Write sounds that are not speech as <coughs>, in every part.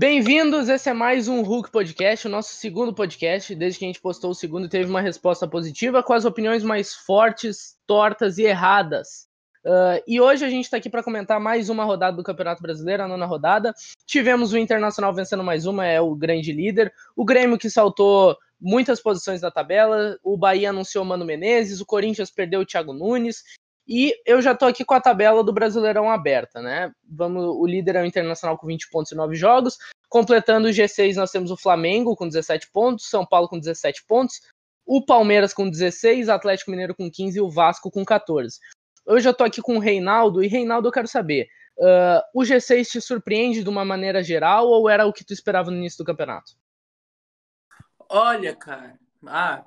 Bem-vindos, esse é mais um Hulk Podcast, o nosso segundo podcast. Desde que a gente postou o segundo, teve uma resposta positiva com as opiniões mais fortes, tortas e erradas. Uh, e hoje a gente está aqui para comentar mais uma rodada do Campeonato Brasileiro, a nona rodada. Tivemos o Internacional vencendo mais uma, é o grande líder. O Grêmio que saltou muitas posições da tabela. O Bahia anunciou Mano Menezes, o Corinthians perdeu o Thiago Nunes. E eu já estou aqui com a tabela do Brasileirão aberta, né? Vamos, o líder é o Internacional com 20 pontos e 9 jogos. Completando o G6, nós temos o Flamengo com 17 pontos, São Paulo com 17 pontos, o Palmeiras com 16, Atlético Mineiro com 15 e o Vasco com 14. Hoje eu tô aqui com o Reinaldo, e Reinaldo, eu quero saber: uh, o G6 te surpreende de uma maneira geral ou era o que tu esperava no início do campeonato? Olha, cara, ah,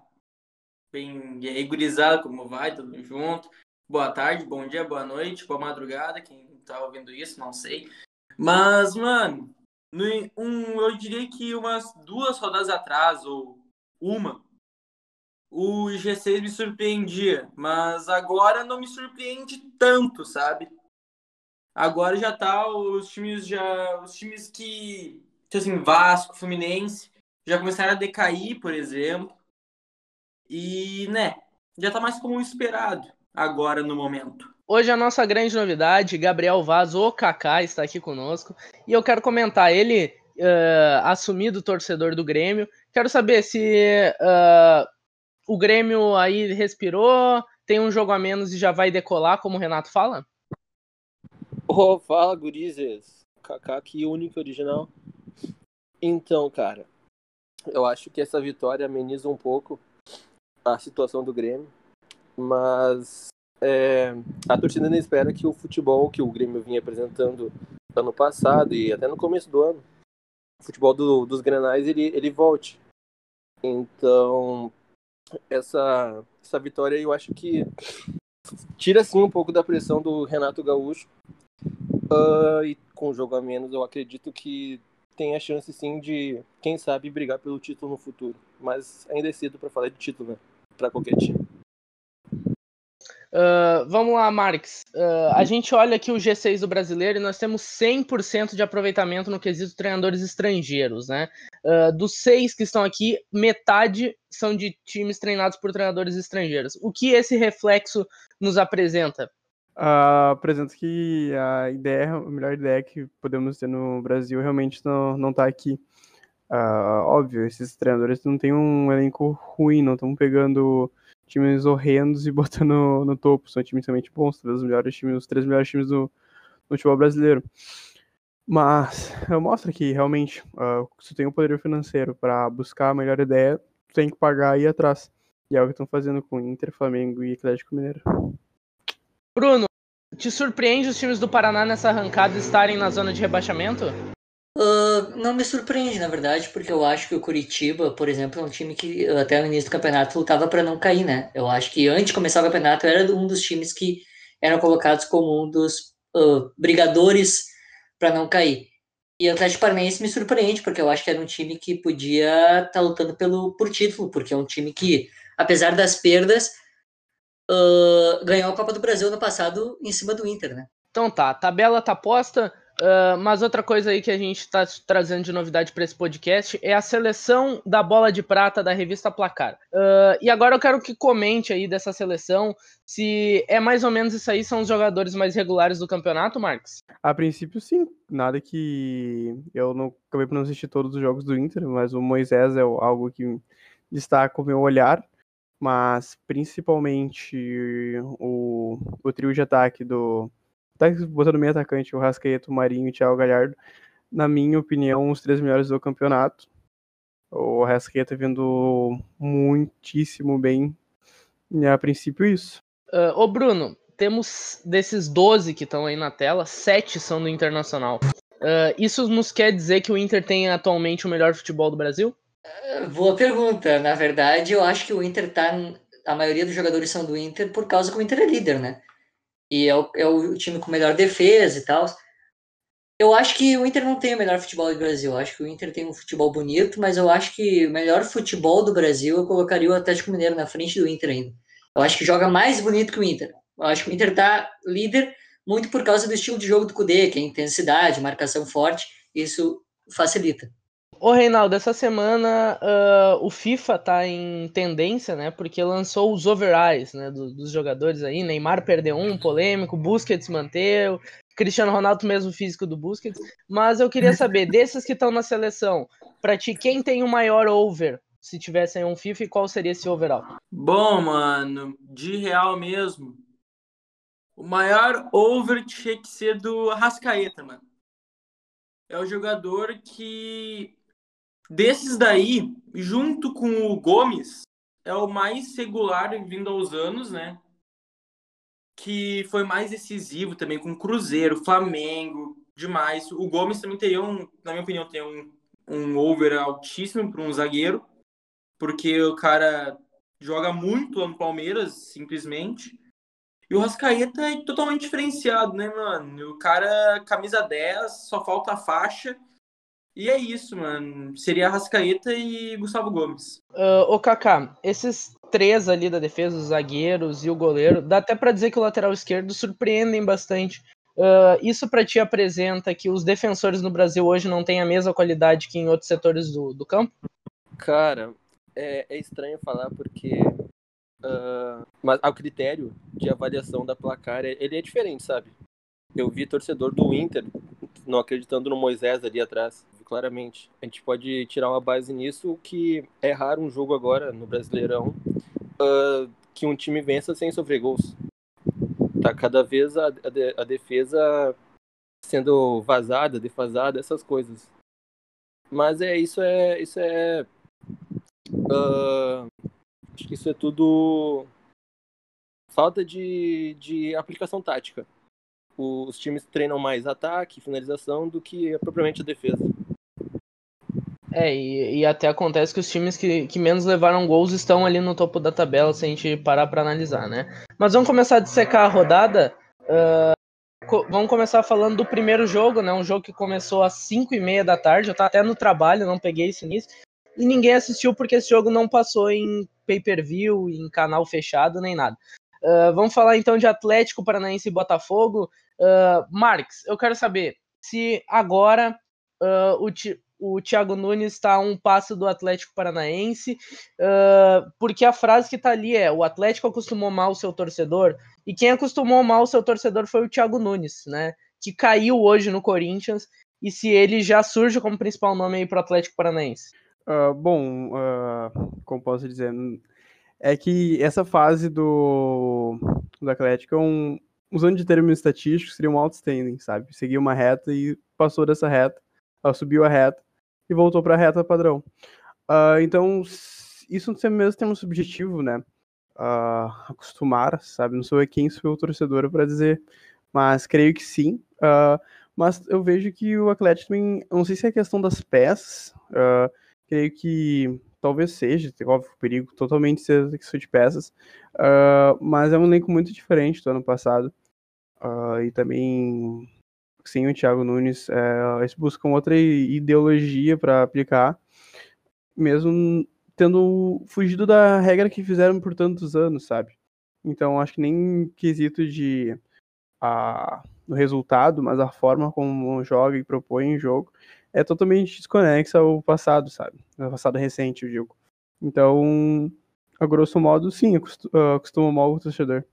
bem, e aí, gurizada, como vai? Tudo junto? Boa tarde, bom dia, boa noite, boa madrugada, quem tá ouvindo isso, não sei. Mas, mano, no, um, eu diria que umas duas rodadas atrás, ou uma, o G6 me surpreendia, mas agora não me surpreende tanto, sabe? Agora já tá os times já os times que tipo assim, Vasco, Fluminense já começaram a decair, por exemplo. E, né, já tá mais como esperado agora no momento. Hoje a nossa grande novidade, Gabriel Vaz, o Kaká, está aqui conosco. E eu quero comentar, ele uh, assumido torcedor do Grêmio. Quero saber se uh, o Grêmio aí respirou, tem um jogo a menos e já vai decolar, como o Renato fala? Oh, fala, gurizes. Kaká aqui, único original. Então, cara, eu acho que essa vitória ameniza um pouco a situação do Grêmio, mas é, a torcida ainda espera que o futebol que o Grêmio vinha apresentando ano passado e até no começo do ano, o futebol do, dos Grenais, ele, ele volte. Então, essa, essa vitória eu acho que tira sim um pouco da pressão do Renato Gaúcho. Uh, e com o jogo a menos, eu acredito que tem a chance sim de, quem sabe, brigar pelo título no futuro. Mas ainda é cedo para falar de título, né? Para qualquer time. Uh, vamos lá, Marx. Uh, a gente olha aqui o G6 do brasileiro e nós temos 100% de aproveitamento no quesito treinadores estrangeiros, né? Uh, dos seis que estão aqui, metade são de times treinados por treinadores estrangeiros. O que esse reflexo nos apresenta? apresenta que a ideia, a melhor ideia que podemos ter no Brasil realmente não, não tá aqui. óbvio, esses treinadores não têm um elenco ruim, não estão pegando times horrendos e <laughs> botando no, topo. São times realmente bons, os melhores times, os três melhores times do, do futebol brasileiro. Mas mostra que realmente, uh, se tem o um poder financeiro para buscar a melhor ideia, tem que pagar e ir atrás. E é o que estão fazendo com Inter, Flamengo e Atlético Mineiro. Bruno, te surpreende os times do Paraná nessa arrancada estarem na zona de rebaixamento? Uh, não me surpreende, na verdade, porque eu acho que o Curitiba, por exemplo, é um time que até no início do campeonato lutava para não cair, né? Eu acho que antes de começar o campeonato era um dos times que eram colocados como um dos uh, brigadores para não cair. E o Atlético Paranaense me surpreende, porque eu acho que era um time que podia estar tá lutando pelo, por título, porque é um time que, apesar das perdas, uh, ganhou a Copa do Brasil no passado em cima do Inter, né? Então tá, tabela tá posta. Uh, mas outra coisa aí que a gente está trazendo de novidade para esse podcast é a seleção da bola de prata da revista Placar. Uh, e agora eu quero que comente aí dessa seleção se é mais ou menos isso aí, são os jogadores mais regulares do campeonato, Marcos? A princípio, sim. Nada que eu não acabei por não assistir todos os jogos do Inter, mas o Moisés é algo que destaca o meu olhar. Mas principalmente o, o trio de ataque do tá botando meio atacante, o Rascaeta, o Marinho e o Thiago Galhardo, na minha opinião, os três melhores do campeonato. O Rascaeta vindo muitíssimo bem. E a princípio, isso. Uh, ô, Bruno, temos desses 12 que estão aí na tela, 7 são do Internacional. Uh, isso nos quer dizer que o Inter tem atualmente o melhor futebol do Brasil? Uh, boa pergunta. Na verdade, eu acho que o Inter tá. A maioria dos jogadores são do Inter por causa que o Inter é líder, né? E é o, é o time com melhor defesa e tal. Eu acho que o Inter não tem o melhor futebol do Brasil. Eu acho que o Inter tem um futebol bonito, mas eu acho que o melhor futebol do Brasil eu colocaria o Atlético Mineiro na frente do Inter ainda. Eu acho que joga mais bonito que o Inter. Eu acho que o Inter tá líder muito por causa do estilo de jogo do Cudê, que é intensidade, marcação forte. Isso facilita. Ô Reinaldo, essa semana uh, o FIFA tá em tendência, né? Porque lançou os overalls, né? Do, dos jogadores aí. Neymar perdeu um, polêmico. Busquets manteve. Cristiano Ronaldo mesmo físico do Busquets. Mas eu queria saber, desses que estão na seleção, pra ti, quem tem o maior over? Se tivesse aí um FIFA, e qual seria esse overall? Bom, mano, de real mesmo. O maior over tinha que ser do Arrascaeta, mano. É o jogador que Desses daí, junto com o Gomes, é o mais regular vindo aos anos, né? Que foi mais decisivo também com Cruzeiro, Flamengo, demais. O Gomes também teria um, na minha opinião, tem um, um over altíssimo para um zagueiro, porque o cara joga muito no Palmeiras, simplesmente. E o Rascaeta é totalmente diferenciado, né, mano? O cara, camisa 10, só falta a faixa e é isso, mano. Seria Rascaeta e Gustavo Gomes. Uh, ô, Kaká, esses três ali da defesa, os zagueiros e o goleiro, dá até para dizer que o lateral esquerdo surpreendem bastante. Uh, isso para ti apresenta que os defensores no Brasil hoje não têm a mesma qualidade que em outros setores do, do campo? Cara, é, é estranho falar porque uh, mas ao critério de avaliação da placar ele é diferente, sabe? Eu vi torcedor do Inter não acreditando no Moisés ali atrás claramente. A gente pode tirar uma base nisso, que é raro um jogo agora no Brasileirão uh, que um time vença sem sofrer gols. Tá cada vez a, a, a defesa sendo vazada, defasada, essas coisas. Mas é isso é isso é uh, acho que isso é tudo falta de, de aplicação tática. Os times treinam mais ataque, finalização do que propriamente a defesa. É, e, e, até acontece que os times que, que menos levaram gols estão ali no topo da tabela, se a gente parar para analisar, né? Mas vamos começar a dissecar a rodada. Uh, co vamos começar falando do primeiro jogo, né? Um jogo que começou às 5 e meia da tarde. Eu tava até no trabalho, não peguei esse início. E ninguém assistiu porque esse jogo não passou em pay-per-view, em canal fechado, nem nada. Uh, vamos falar então de Atlético Paranaense e Botafogo. Uh, eu quero saber se agora uh, o, o Thiago Nunes está a um passo do Atlético Paranaense, uh, porque a frase que está ali é: o Atlético acostumou mal o seu torcedor, e quem acostumou mal o seu torcedor foi o Thiago Nunes, né? Que caiu hoje no Corinthians, e se ele já surge como principal nome aí para o Atlético Paranaense. Uh, bom, uh, como posso dizer, é que essa fase do, do Atlético é um, usando de termos estatísticos, seria um outstanding, sabe? Seguiu uma reta e passou dessa reta, subiu a reta e voltou para a reta padrão. Uh, então, isso mesmo tem um subjetivo, né? Uh, acostumar, sabe? Não sou quem sou o torcedor para dizer, mas creio que sim. Uh, mas eu vejo que o Atlético também, não sei se é questão das peças, creio que talvez seja, óbvio, o perigo totalmente ser questão de peças, mas é um elenco muito diferente do ano passado. e também sem o Thiago Nunes, é, eles buscam outra ideologia para aplicar, mesmo tendo fugido da regra que fizeram por tantos anos, sabe? Então, acho que nem quesito de a, o resultado, mas a forma como joga e propõe em jogo é totalmente desconexa ao passado, sabe? Ao passado recente, eu digo. Então, a grosso modo, sim, acostuma mal o torcedor.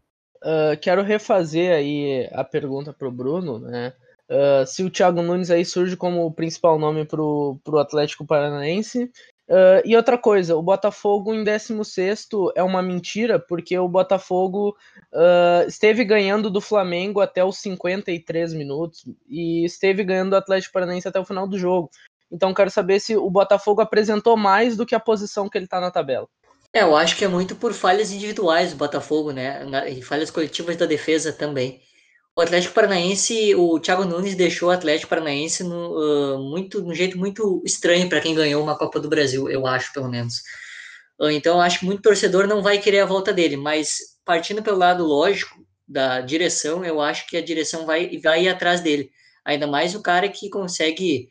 Uh, quero refazer aí a pergunta pro Bruno, né? Uh, se o Thiago Nunes aí surge como o principal nome para o Atlético Paranaense. Uh, e outra coisa, o Botafogo em 16 é uma mentira, porque o Botafogo uh, esteve ganhando do Flamengo até os 53 minutos e esteve ganhando do Atlético Paranaense até o final do jogo. Então quero saber se o Botafogo apresentou mais do que a posição que ele está na tabela. É, eu acho que é muito por falhas individuais do Botafogo, né? E falhas coletivas da defesa também. O Atlético Paranaense, o Thiago Nunes deixou o Atlético Paranaense no, uh, muito, um jeito muito estranho para quem ganhou uma Copa do Brasil, eu acho, pelo menos. Uh, então, acho que muito torcedor não vai querer a volta dele, mas partindo pelo lado lógico da direção, eu acho que a direção vai, vai ir atrás dele. Ainda mais o cara que consegue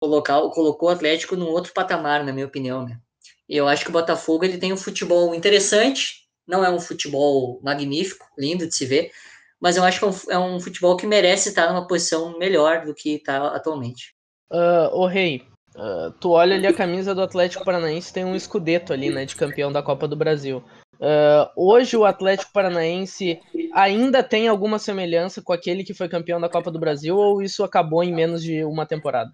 colocar, colocou o Atlético num outro patamar, na minha opinião, né? Eu acho que o Botafogo ele tem um futebol interessante, não é um futebol magnífico, lindo de se ver, mas eu acho que é um, é um futebol que merece estar numa posição melhor do que está atualmente. Uh, ô Rei, uh, tu olha ali a camisa do Atlético Paranaense, tem um escudeto ali, né, de campeão da Copa do Brasil. Uh, hoje o Atlético Paranaense ainda tem alguma semelhança com aquele que foi campeão da Copa do Brasil ou isso acabou em menos de uma temporada?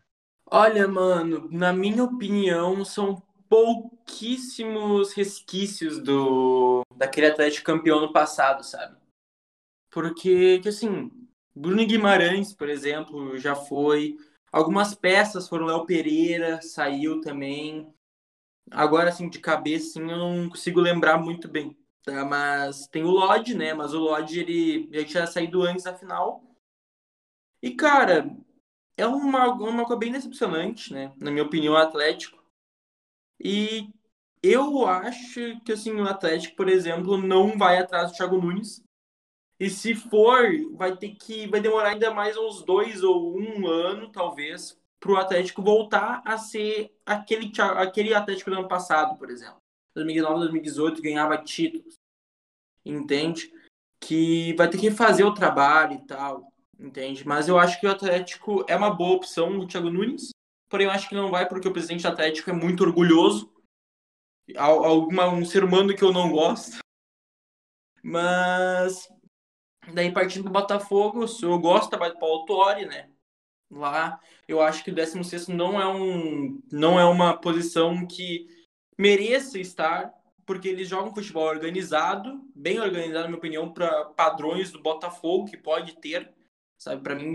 Olha, mano, na minha opinião, são pouquíssimos resquícios do daquele Atlético campeão no passado, sabe? Porque, que assim, Bruno Guimarães, por exemplo, já foi. Algumas peças foram Léo Pereira, saiu também. Agora, assim, de cabeça, assim, eu não consigo lembrar muito bem. Tá? Mas tem o Lodge, né? Mas o Lodge, ele já tinha saído antes da final. E, cara, é uma, uma coisa bem decepcionante, né? Na minha opinião, o Atlético. E eu acho que, assim, o Atlético, por exemplo, não vai atrás do Thiago Nunes. E se for, vai ter que. Vai demorar ainda mais uns dois ou um ano, talvez, para o Atlético voltar a ser aquele, aquele Atlético do ano passado, por exemplo. 2009, 2018, ganhava títulos. Entende? Que vai ter que fazer o trabalho e tal. Entende? Mas eu acho que o Atlético é uma boa opção, o Thiago Nunes. Porém, eu acho que não vai porque o presidente do Atlético é muito orgulhoso. Alguma, um ser humano que eu não gosto. Mas daí partindo do Botafogo, eu gosto do trabalho do Paulo Tuori, né? Lá, eu acho que o 16 não é um não é uma posição que mereça estar, porque eles jogam futebol organizado, bem organizado, na minha opinião, para padrões do Botafogo que pode ter, sabe? Para mim,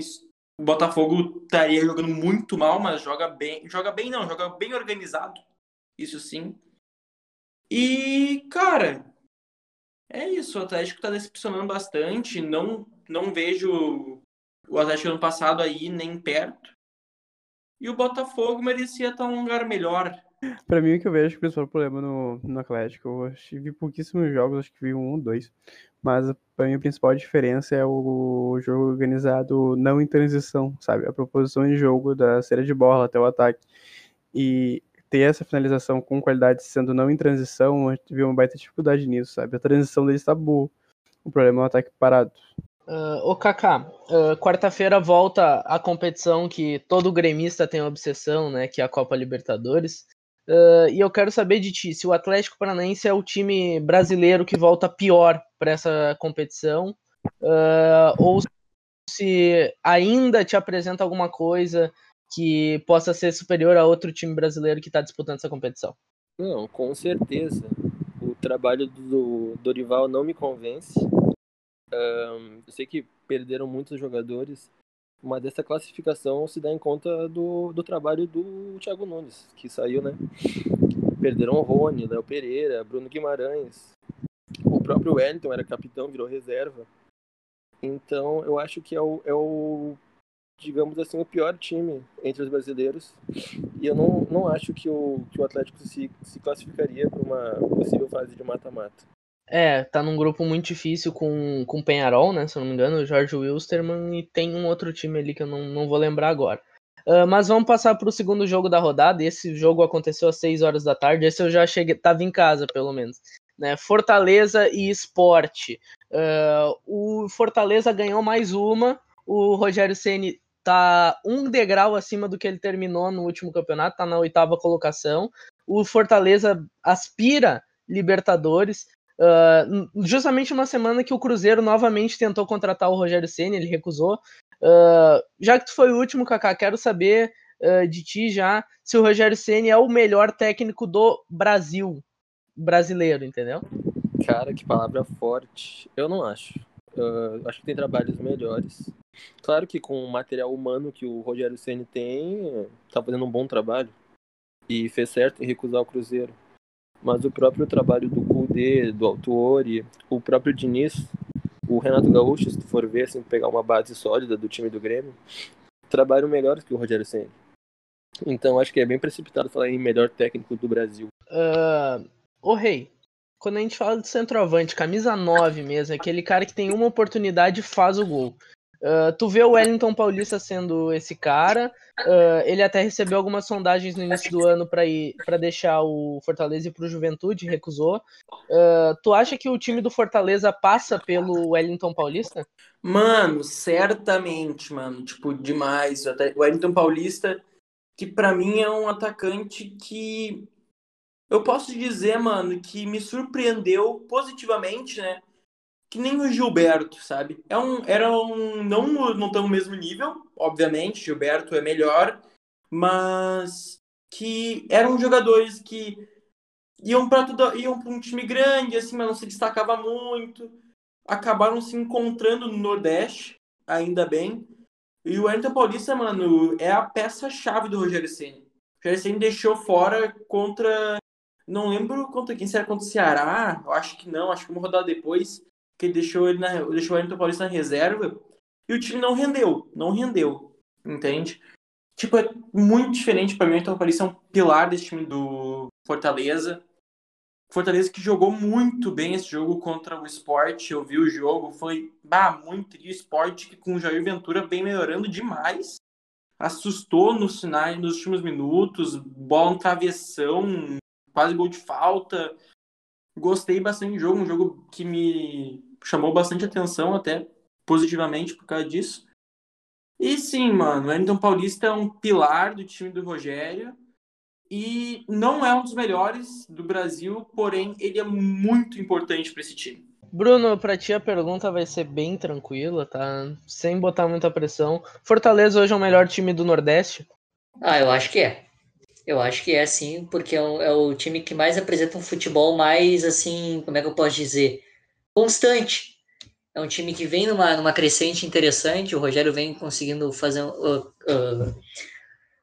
o Botafogo estaria jogando muito mal, mas joga bem, joga bem não, joga bem organizado, isso sim. E, cara, é isso, o Atlético está decepcionando bastante. Não, não vejo o Atlético ano passado aí nem perto. E o Botafogo merecia estar um lugar melhor. Para mim, o que eu vejo é o principal problema no, no Atlético, eu que vi pouquíssimos jogos, acho que vi um ou dois. Mas para mim a principal diferença é o jogo organizado não em transição, sabe? A proposição de jogo da série de bola até o ataque. E ter essa finalização com qualidade sendo não em transição, a gente viu uma baita dificuldade nisso, sabe? A transição deles tá boa. O problema é o ataque parado. Uh, Kaká, uh, quarta-feira volta a competição que todo gremista tem obsessão, né? Que é a Copa Libertadores. Uh, e eu quero saber de ti, se o Atlético Paranaense é o time brasileiro que volta pior para essa competição, uh, ou se ainda te apresenta alguma coisa que possa ser superior a outro time brasileiro que está disputando essa competição? Não, com certeza. O trabalho do Dorival não me convence. Um, eu sei que perderam muitos jogadores, mas dessa classificação se dá em conta do, do trabalho do Thiago Nunes, que saiu, né? Perderam o Rony, Léo Pereira, Bruno Guimarães. O próprio Wellington era capitão, virou reserva. Então eu acho que é o, é o digamos assim, o pior time entre os brasileiros. E eu não, não acho que o, que o Atlético se, se classificaria para uma possível fase de mata-mata. É, tá num grupo muito difícil com, o Penharol, né? Se eu não me engano, o Jorge Wilstermann e tem um outro time ali que eu não, não vou lembrar agora. Uh, mas vamos passar para o segundo jogo da rodada. Esse jogo aconteceu às 6 horas da tarde. Esse eu já cheguei, tava em casa, pelo menos. Né? Fortaleza e Esporte. Uh, o Fortaleza ganhou mais uma. O Rogério Ceni tá um degrau acima do que ele terminou no último campeonato, tá na oitava colocação. O Fortaleza aspira Libertadores. Uh, justamente uma semana que o Cruzeiro novamente tentou contratar o Rogério Senna, ele recusou. Uh, já que tu foi o último, Kaká, quero saber uh, de ti já se o Rogério Senna é o melhor técnico do Brasil, brasileiro, entendeu? Cara, que palavra forte. Eu não acho. Uh, acho que tem trabalhos melhores. Claro que com o material humano que o Rogério Ceni tem, tá fazendo um bom trabalho. E fez certo em recusar o Cruzeiro. Mas o próprio trabalho do Kudê, do Autuori, o próprio Diniz, o Renato Gaúcho, se tu for ver, assim, pegar uma base sólida do time do Grêmio, trabalham melhores que o Rogério Ceni. Então acho que é bem precipitado falar em melhor técnico do Brasil. Uh, ô Rei, quando a gente fala de centroavante, camisa 9 mesmo, aquele cara que tem uma oportunidade e faz o gol. Uh, tu vê o Wellington Paulista sendo esse cara. Uh, ele até recebeu algumas sondagens no início do ano para ir para deixar o Fortaleza ir para o Juventude, recusou. Uh, tu acha que o time do Fortaleza passa pelo Wellington Paulista? Mano, certamente, mano. Tipo, demais. O Wellington Paulista que para mim é um atacante que eu posso dizer, mano, que me surpreendeu positivamente, né? Que nem o Gilberto, sabe? É um, era um. Não, não estão no mesmo nível, obviamente, Gilberto é melhor, mas que eram jogadores que iam para tudo, iam para um time grande, assim, mas não se destacava muito. Acabaram se encontrando no Nordeste, ainda bem. E o Wellington Paulista, mano, é a peça-chave do Rogério Senna. O Rogério Senna deixou fora contra. Não lembro contra quem, se era contra o Ceará. Eu acho que não, acho que uma rodada depois. Que deixou, ele na, deixou o Wellington Paulista na reserva. E o time não rendeu. Não rendeu. Entende? Tipo, é muito diferente para mim. O Wellington Paulista é um pilar desse time do Fortaleza. Fortaleza que jogou muito bem esse jogo contra o Sport. Eu vi o jogo, foi bah, muito e o Sport que com o Jair Ventura vem melhorando demais. Assustou nos finais, nos últimos minutos, bola no travessão, quase gol de falta. Gostei bastante do jogo, um jogo que me chamou bastante atenção até positivamente por causa disso. E sim, mano, o Wellington Paulista é um pilar do time do Rogério e não é um dos melhores do Brasil, porém ele é muito importante para esse time. Bruno, para ti a pergunta vai ser bem tranquila, tá? Sem botar muita pressão. Fortaleza hoje é o melhor time do Nordeste? Ah, eu acho que é. Eu acho que é sim, porque é o, é o time que mais apresenta um futebol mais assim, como é que eu posso dizer? Constante. É um time que vem numa, numa crescente interessante. O Rogério vem conseguindo fazer uh, uh,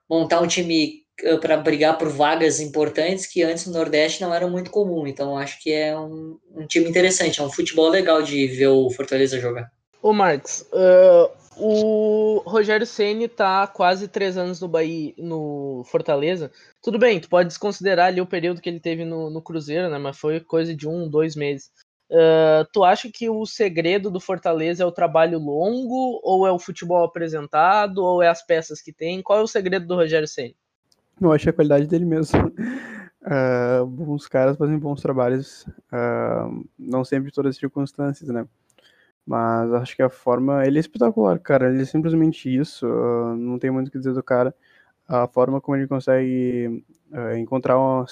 montar um time eh, para brigar por vagas importantes que antes no Nordeste não era muito comum. Então acho que é um, um, time interessante, é um futebol legal de ver o Fortaleza jogar. Ô Marcos, uh, o Rogério Ceni tá quase três anos no Bahia, no Fortaleza. Tudo bem, tu pode desconsiderar ali o período que ele teve no, no Cruzeiro, né? Mas foi coisa de um, dois meses. Uh, tu acha que o segredo do Fortaleza é o trabalho longo, ou é o futebol apresentado, ou é as peças que tem? Qual é o segredo do Rogério Ceni? Eu acho a qualidade dele mesmo. Uh, <laughs> bons caras fazem bons trabalhos, uh, não sempre em todas as circunstâncias, né? Mas acho que a forma. Ele é espetacular, cara. Ele é simplesmente isso. Uh, não tem muito o que dizer do cara. A forma como ele consegue encontrar uma,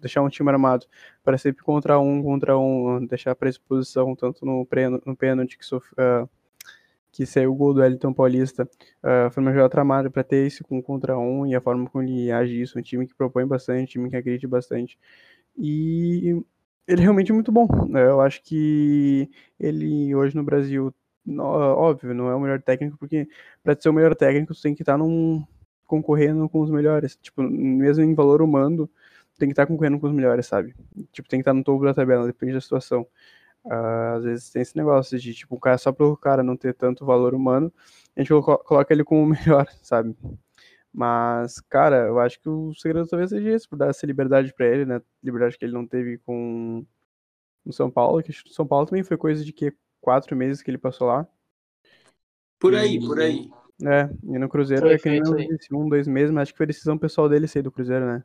deixar um time armado para sempre contra um contra um, deixar a exposição tanto no, pré, no pênalti que sofreu que saiu o gol do Elton Paulista, uh, foi uma jogada tramada para ter esse com contra um e a forma como ele age isso, um time que propõe bastante, um time que acredita bastante. E ele é realmente muito bom. Né? Eu acho que ele hoje no Brasil, óbvio, não é o melhor técnico, porque para ser o melhor técnico, você tem que estar tá num, concorrendo com os melhores. Tipo, mesmo em valor humano, tem que estar tá concorrendo com os melhores, sabe? Tipo, tem que estar tá no topo da tabela, depende da situação. Uh, às vezes tem esse negócio de, tipo, o cara, só para o cara não ter tanto valor humano, a gente coloca ele como o melhor, sabe? Mas, cara, eu acho que o segredo talvez seja isso, por dar essa liberdade para ele, né? Liberdade que ele não teve com o São Paulo, que São Paulo também foi coisa de que quatro meses que ele passou lá. Por aí, e, por aí. É, e no Cruzeiro foi, é que não, um, dois meses, mas acho que foi decisão pessoal dele sair do Cruzeiro, né?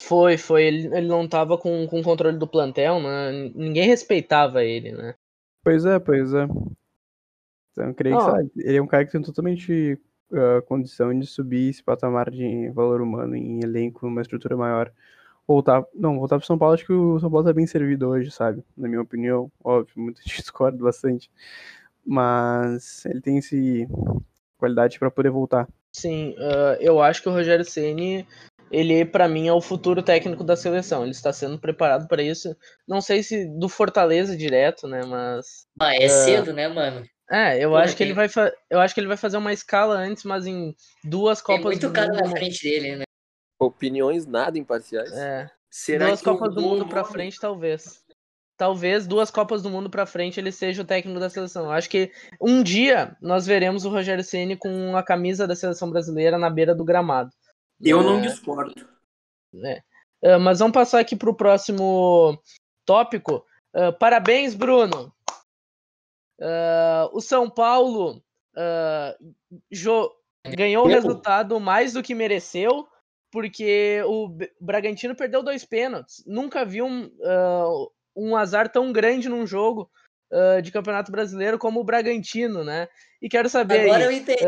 Foi, foi. Ele, ele não tava com, com controle do plantel, né? Ninguém respeitava ele, né? Pois é, pois é. Então, creio oh. que sabe, ele é um cara que tem totalmente uh, condição de subir esse patamar de valor humano em elenco, uma estrutura maior. Voltar, não, voltar pro São Paulo, acho que o São Paulo tá bem servido hoje, sabe? Na minha opinião, <laughs> óbvio, muita gente discorda bastante. Mas ele tem esse qualidade para poder voltar. Sim, uh, eu acho que o Rogério Ceni ele para mim é o futuro técnico da seleção. Ele está sendo preparado para isso. Não sei se do Fortaleza direto, né, mas Ah, é uh, cedo, né, mano? É, eu acho que ele vai eu acho que ele vai fazer uma escala antes, mas em duas tem copas muito cara na frente dele, né? Opiniões nada imparciais. É. Será duas copas do mundo para frente talvez. Talvez duas Copas do Mundo para frente ele seja o técnico da seleção. Acho que um dia nós veremos o Rogério Ceni com a camisa da seleção brasileira na beira do gramado. Eu não é. discordo. É. Uh, mas vamos passar aqui para o próximo tópico. Uh, parabéns, Bruno. Uh, o São Paulo ganhou o resultado mais do que mereceu, porque o Bragantino perdeu dois pênaltis. Nunca vi um, um azar tão grande num jogo de Campeonato Brasileiro como o Bragantino, né? E quero saber. Agora aí, eu entendi,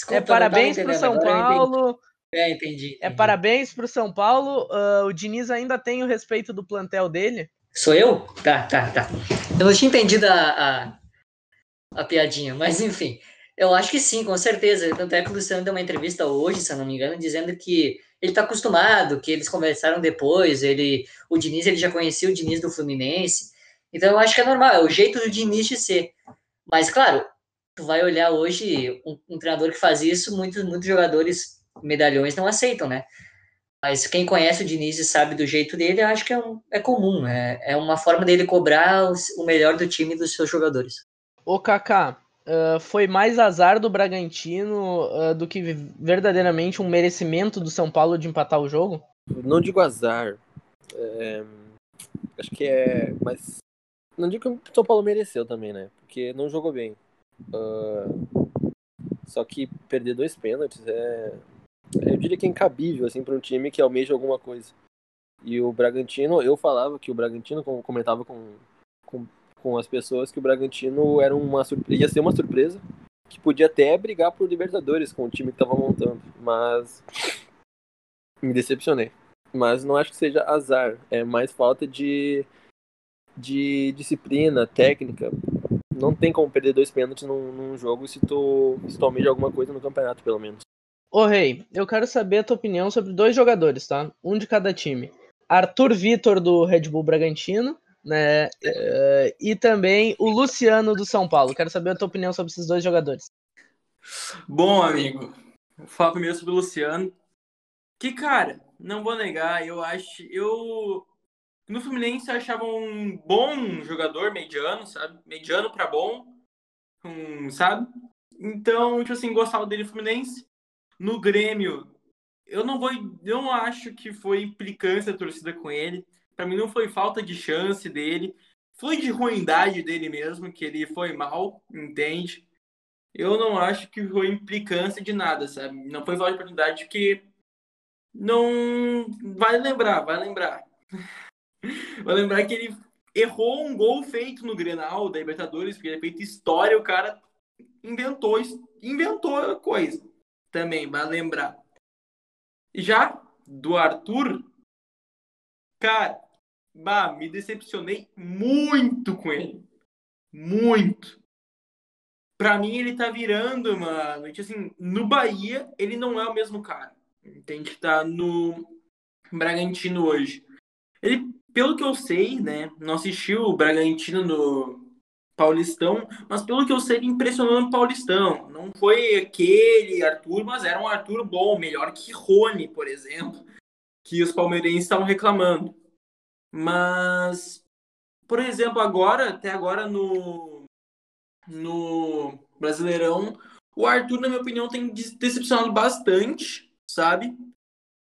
Desculpa, é parabéns pro entendendo, São. Paulo. É, entendi. É entendi. parabéns pro São Paulo. o Diniz ainda tem o respeito do plantel dele. Sou eu? Tá, tá, tá. Eu não tinha entendido a, a, a piadinha, mas enfim. Eu acho que sim, com certeza. Tanto é que o Luciano deu uma entrevista hoje, se eu não me engano, dizendo que ele tá acostumado, que eles conversaram depois, ele, o Diniz, ele já conhecia o Diniz do Fluminense. Então eu acho que é normal, é o jeito do Diniz de ser. Mas, claro, tu vai olhar hoje um, um treinador que faz isso, muitos, muitos jogadores medalhões não aceitam, né? Mas quem conhece o Diniz e sabe do jeito dele, eu acho que é, um- é comum. É, é uma forma dele cobrar o melhor do time e dos seus jogadores. Ô, Kaká, ah, foi mais azar do Bragantino ah, do que verdadeiramente um merecimento do São Paulo de empatar o jogo? Não digo azar. é, acho que é. Mas. Não digo que o São Paulo mereceu também, né? Porque não jogou bem. Ah, só que perder dois pênaltis é. Eu diria que é incabível, assim, para um time que almeja alguma coisa. E o Bragantino, eu falava que o Bragantino, comentava com, com, com as pessoas, que o Bragantino era uma surpresa, ia ser uma surpresa, que podia até brigar por Libertadores com o time que tava montando. Mas me decepcionei. Mas não acho que seja azar. É mais falta de, de disciplina, técnica. Não tem como perder dois pênaltis num, num jogo se tu, se tu almeja alguma coisa no campeonato, pelo menos. Ô, Rei, eu quero saber a tua opinião sobre dois jogadores, tá? Um de cada time. Arthur Vitor, do Red Bull Bragantino, né? eh, e também o Luciano, do São Paulo. Quero saber a tua opinião sobre esses dois jogadores. Bom, amigo, vou falar primeiro sobre o Luciano. Que, cara, não vou negar, eu acho. Eu. No Fluminense eu achava um bom jogador, mediano, sabe? Mediano pra bom. Um, sabe? Então, tipo assim, gostava dele no Fluminense. No Grêmio, eu não vou. Não acho que foi implicância da torcida com ele. Pra mim não foi falta de chance dele. Foi de ruindade dele mesmo, que ele foi mal, entende? Eu não acho que foi implicância de nada, sabe? Não foi falta de oportunidade porque não vai lembrar, vai lembrar. <laughs> vai lembrar que ele errou um gol feito no Grenal da Libertadores, porque ele é feito história, o cara inventou, inventou a coisa. Também vai lembrar. Já do Arthur, cara, bah, me decepcionei muito com ele. Muito pra mim ele tá virando, mano. tipo Assim, no Bahia, ele não é o mesmo cara. Entende? Tá no Bragantino hoje. Ele, pelo que eu sei, né? Não assistiu o Bragantino no Paulistão, mas pelo que eu sei, ele impressionou no Paulistão. Não foi aquele Arthur, mas era um Arthur bom, melhor que Rony, por exemplo, que os palmeirenses estavam reclamando. Mas, por exemplo, agora, até agora no no Brasileirão. O Arthur, na minha opinião, tem decepcionado bastante, sabe?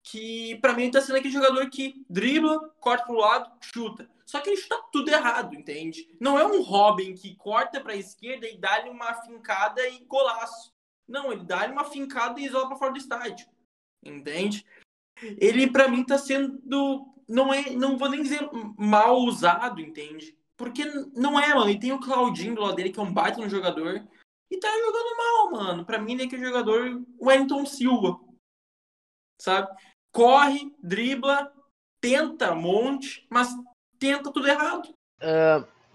Que pra mim tá sendo aquele jogador que dribla, corta pro lado, chuta. Só que ele chuta tudo errado, entende? Não é um Robin que corta pra esquerda e dá-lhe uma fincada e golaço. Não, ele dá-lhe uma fincada e isola pra fora do estádio. Entende? Ele, pra mim, tá sendo. Não é. Não vou nem dizer mal usado, entende? Porque não é, mano. E tem o Claudinho do lado dele, que é um baita no jogador. E tá jogando mal, mano. Pra mim, ele é aquele jogador Wellington Silva. Sabe? Corre, dribla, tenta um monte, mas tenta tudo errado.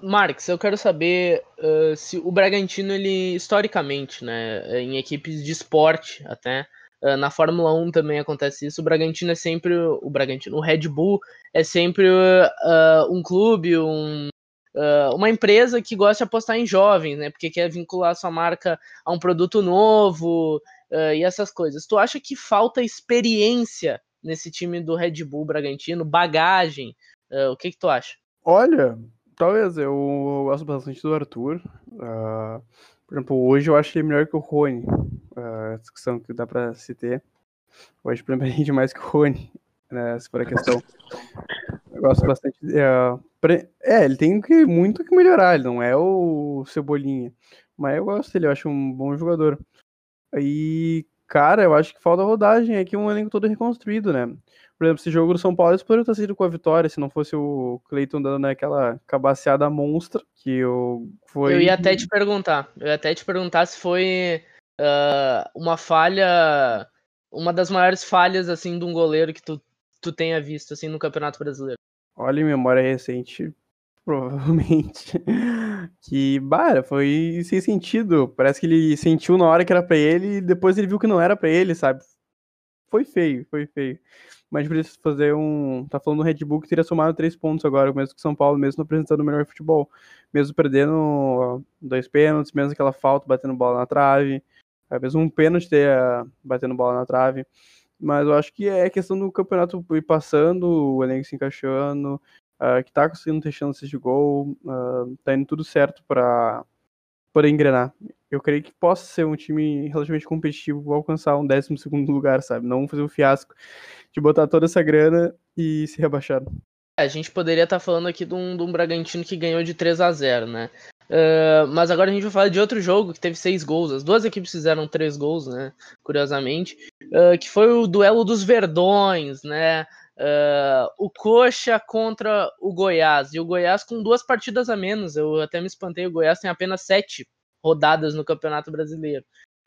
Marx, eu quero saber ah, se o Bragantino, ele historicamente, né, em equipes de esporte até, ah, na Fórmula 1 também acontece isso. O Bragantino é sempre o Bragantino, o Red Bull é sempre um clube, um, uma empresa que gosta de apostar em jovens, né, porque quer vincular sua marca a um produto novo e essas coisas. Tu acha que falta experiência nesse time do Red Bull Bragantino, bagagem? Ah, o que que tu acha? Olha, talvez eu gosto bastante do Arthur. ah, por exemplo, hoje eu acho ele melhor que o Rony. A discussão que dá pra se ter. Hoje, pra mim, rende mais que o Rony, né, se for a questão. Eu gosto bastante. É, pre- é, ele tem que, muito que melhorar, ele não é o Cebolinha. Mas eu gosto dele, eu acho um bom jogador. Aí, cara, eu acho que falta rodagem aqui, um elenco todo reconstruído, né? Por exemplo, esse jogo do São Paulo, eles poderiam ter sido com a vitória, se não fosse o Cleiton dando aquela cabaceada monstra, que eu foi... Eu ia até te perguntar. Eu ia até te perguntar se foi uh, uma falha, uma das maiores falhas assim de um goleiro que tu, tu tenha visto assim no Campeonato Brasileiro? Olha, em memória recente, <laughs> provavelmente. que, bara, foi sem sentido. Parece que ele sentiu na hora que era para ele e depois ele viu que não era para ele, sabe? Foi feio, foi feio. Mas precisa fazer um. Tá falando do Red Bull que teria somado três pontos agora, mesmo que São Paulo, mesmo apresentando o melhor futebol. Mesmo perdendo dois pênaltis, mesmo aquela falta batendo bola na trave. É, mesmo um pênalti ter batendo bola na trave. Mas eu acho que é questão do campeonato ir passando, o elenco se encaixando, uh, que tá conseguindo ter chances de gol, uh, tá indo tudo certo para poder engrenar. Eu creio que possa ser um time relativamente competitivo, alcançar um 12 lugar, sabe? Não fazer um fiasco de botar toda essa grana e se rebaixar. É, a gente poderia estar tá falando aqui de um, de um Bragantino que ganhou de 3 a 0 né? Uh, mas agora a gente vai falar de outro jogo que teve seis gols. As duas equipes fizeram três gols, né? Curiosamente, uh, que foi o duelo dos Verdões, né? Uh, o Coxa contra o Goiás. E o Goiás com duas partidas a menos. Eu até me espantei. O Goiás tem apenas sete rodadas no Campeonato Brasileiro.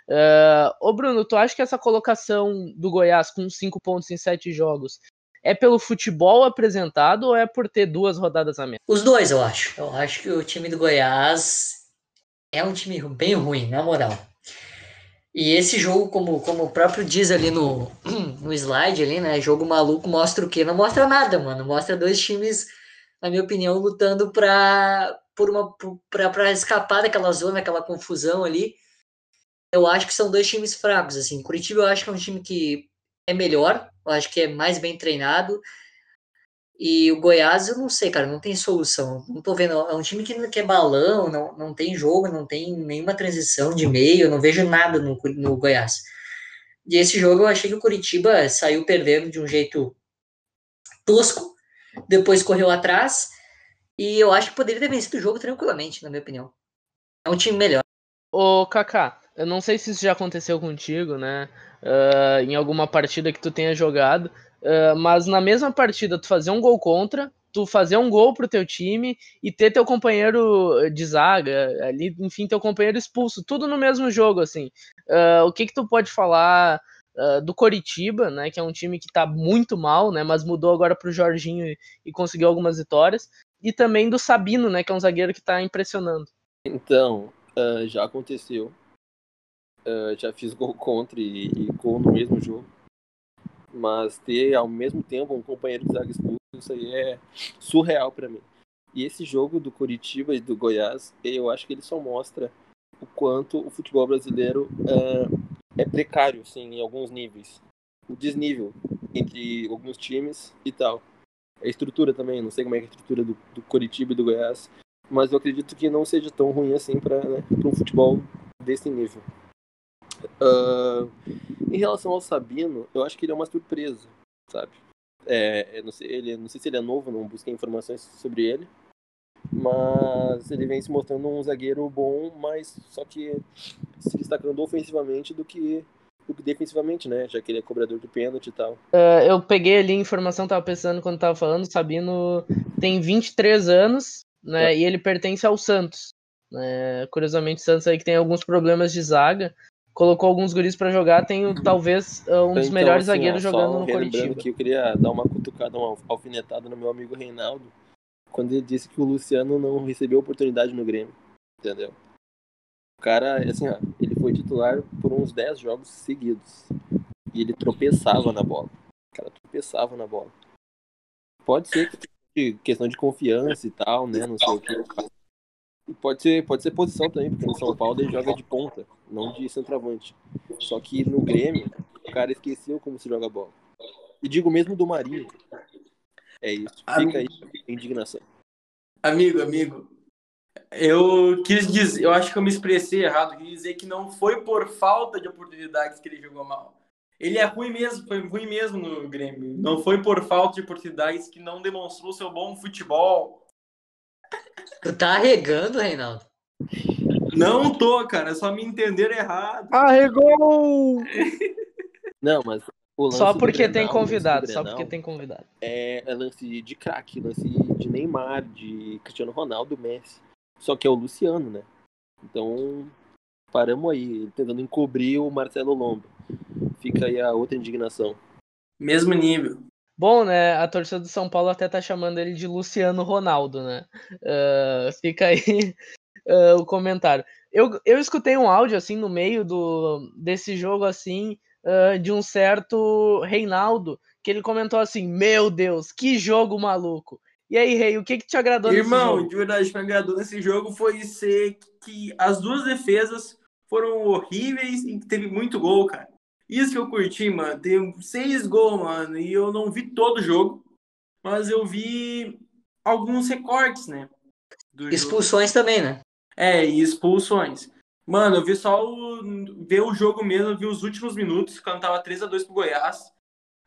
Uh, ô Bruno, tu acha que essa colocação do Goiás com cinco pontos em sete jogos é pelo futebol apresentado ou é por ter duas rodadas a menos? Os dois, eu acho. Eu acho que o time do Goiás é um time bem ruim, na moral. E esse jogo, como, como o próprio diz ali no, <clears throat> no slide ali, né? Jogo maluco mostra o quê? Não mostra nada, mano. Mostra dois times, na minha opinião, lutando pra, por uma, pra escapar daquela zona, daquela confusão ali. Eu acho que são dois times fracos, assim. Curitiba eu acho que é um time que é melhor, eu acho que é mais bem treinado. E o Goiás, eu não sei, cara, não tem solução. Não tô vendo. É um time que, que é balão, não, não tem jogo, não tem nenhuma transição de meio, não vejo nada no, no Goiás. E esse jogo eu achei que o Curitiba saiu perdendo de um jeito tosco, depois correu atrás, e eu acho que poderia ter vencido o jogo tranquilamente, na minha opinião. É um time melhor. Ô, Kaká, eu não sei se isso já aconteceu contigo, né? Uh, em alguma partida que tu tenha jogado, uh, mas na mesma partida tu fazer um gol contra, tu fazer um gol pro teu time e ter teu companheiro de zaga, ali, enfim, teu companheiro expulso, tudo no mesmo jogo, assim. Uh, o que que tu pode falar do Coritiba, né, que é um time que tá muito mal, né, mas mudou agora pro Jorginho e, e conseguiu algumas vitórias, e também do Sabino, né, que é um zagueiro que tá impressionando. Então, já aconteceu Uh, já fiz gol contra e, e, gol no mesmo jogo. Mas ter ao mesmo tempo um companheiro de zaga expulso, isso aí é surreal para mim. E esse jogo do Curitiba e do Goiás, eu acho que ele só mostra o quanto o futebol brasileiro uh, é precário, assim, em alguns níveis. O desnível entre alguns times e tal. A estrutura também, não sei como é, é a estrutura do, do Curitiba e do Goiás, mas eu acredito que não seja tão ruim assim para né, um futebol desse nível. Uh, em relação ao Sabino, eu acho que ele é uma surpresa, sabe? É, não, sei, ele, não sei se ele é novo, não busquei informações sobre ele. Mas ele vem se mostrando um zagueiro bom, mas só que se destacando ofensivamente do que defensivamente, né? Já que ele é cobrador de pênalti e tal. Uh, eu peguei ali a informação, tava pensando quando tava falando, Sabino tem 23 anos, né? É. E ele pertence ao Santos. Né? Curiosamente, o Santos aí que tem alguns problemas de zaga colocou alguns guris para jogar, tem talvez uh, um dos então, melhores assim, zagueiros ó, jogando no Coritiba. que eu queria dar uma cutucada, uma alfinetada no meu amigo Reinaldo, quando ele disse que o Luciano não recebeu oportunidade no Grêmio, entendeu? O cara, assim, ó, ele foi titular por uns 10 jogos seguidos. E ele tropeçava na bola. O cara tropeçava na bola. Pode ser que questão de confiança e tal, né? Não sei o que. Pode ser, pode ser posição também, porque no São Paulo ele joga de ponta, não de centroavante. Só que no Grêmio, o cara esqueceu como se joga bola. E digo mesmo do Marinho. É isso. Fica aí a indignação. Amigo, amigo. Eu quis dizer, eu acho que eu me expressei errado. Eu quis dizer que não foi por falta de oportunidades que ele jogou mal. Ele é ruim mesmo, foi ruim mesmo no Grêmio. Não foi por falta de oportunidades que não demonstrou seu bom futebol Tu tá arregando, Reinaldo? Não tô, cara. É só me entender errado. Arregou! Não, mas só porque Grenal, tem convidado, só porque tem convidado. É, é lance de craque, lance de Neymar, de Cristiano Ronaldo, Messi. Só que é o Luciano, né? Então paramos aí, tentando encobrir o Marcelo Lomba. Fica aí a outra indignação. Mesmo nível. Bom, né? A torcida do São Paulo até tá chamando ele de Luciano Ronaldo, né? Uh, fica aí uh, <laughs> o comentário. Eu, eu escutei um áudio assim no meio do, desse jogo assim uh, de um certo Reinaldo que ele comentou assim: Meu Deus, que jogo maluco! E aí, Rei, o que, que te agradou Irmão, nesse jogo? de verdade, o que me agradou nesse jogo foi ser que as duas defesas foram horríveis e teve muito gol, cara. Isso que eu curti, mano. Tem seis gols, mano, e eu não vi todo o jogo, mas eu vi alguns recortes, né? Expulsões jogo. também, né? É, e expulsões. Mano, eu vi só o, ver o jogo mesmo, eu vi os últimos minutos, quando tava 3 a 2 pro Goiás.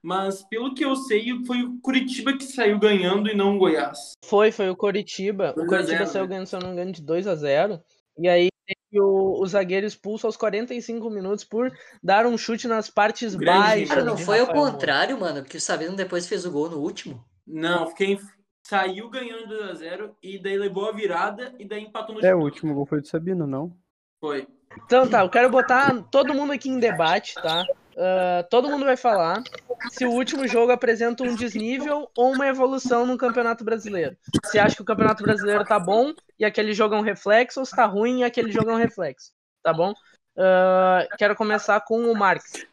Mas pelo que eu sei, foi o Curitiba que saiu ganhando e não o Goiás. Foi, foi o Curitiba. O Curitiba 0, saiu né? ganhando, se eu não me engano, de 2 a 0 E aí teve o, o zagueiro expulso aos 45 minutos por dar um chute nas partes Grande baixas. Cara, não foi ao contrário, mano, porque o Sabino depois fez o gol no último. Não, quem saiu ganhando 2 a 0 e daí levou a virada e daí empatou no É, o último gol foi do Sabino, não? Foi. Então tá, eu quero botar todo mundo aqui em debate, tá? Uh, todo mundo vai falar se o último jogo apresenta um desnível ou uma evolução no Campeonato Brasileiro. Se acha que o Campeonato Brasileiro tá bom e aquele jogo é um reflexo, ou se tá ruim e aquele jogo é um reflexo. Tá bom? Uh, quero começar com o Marx.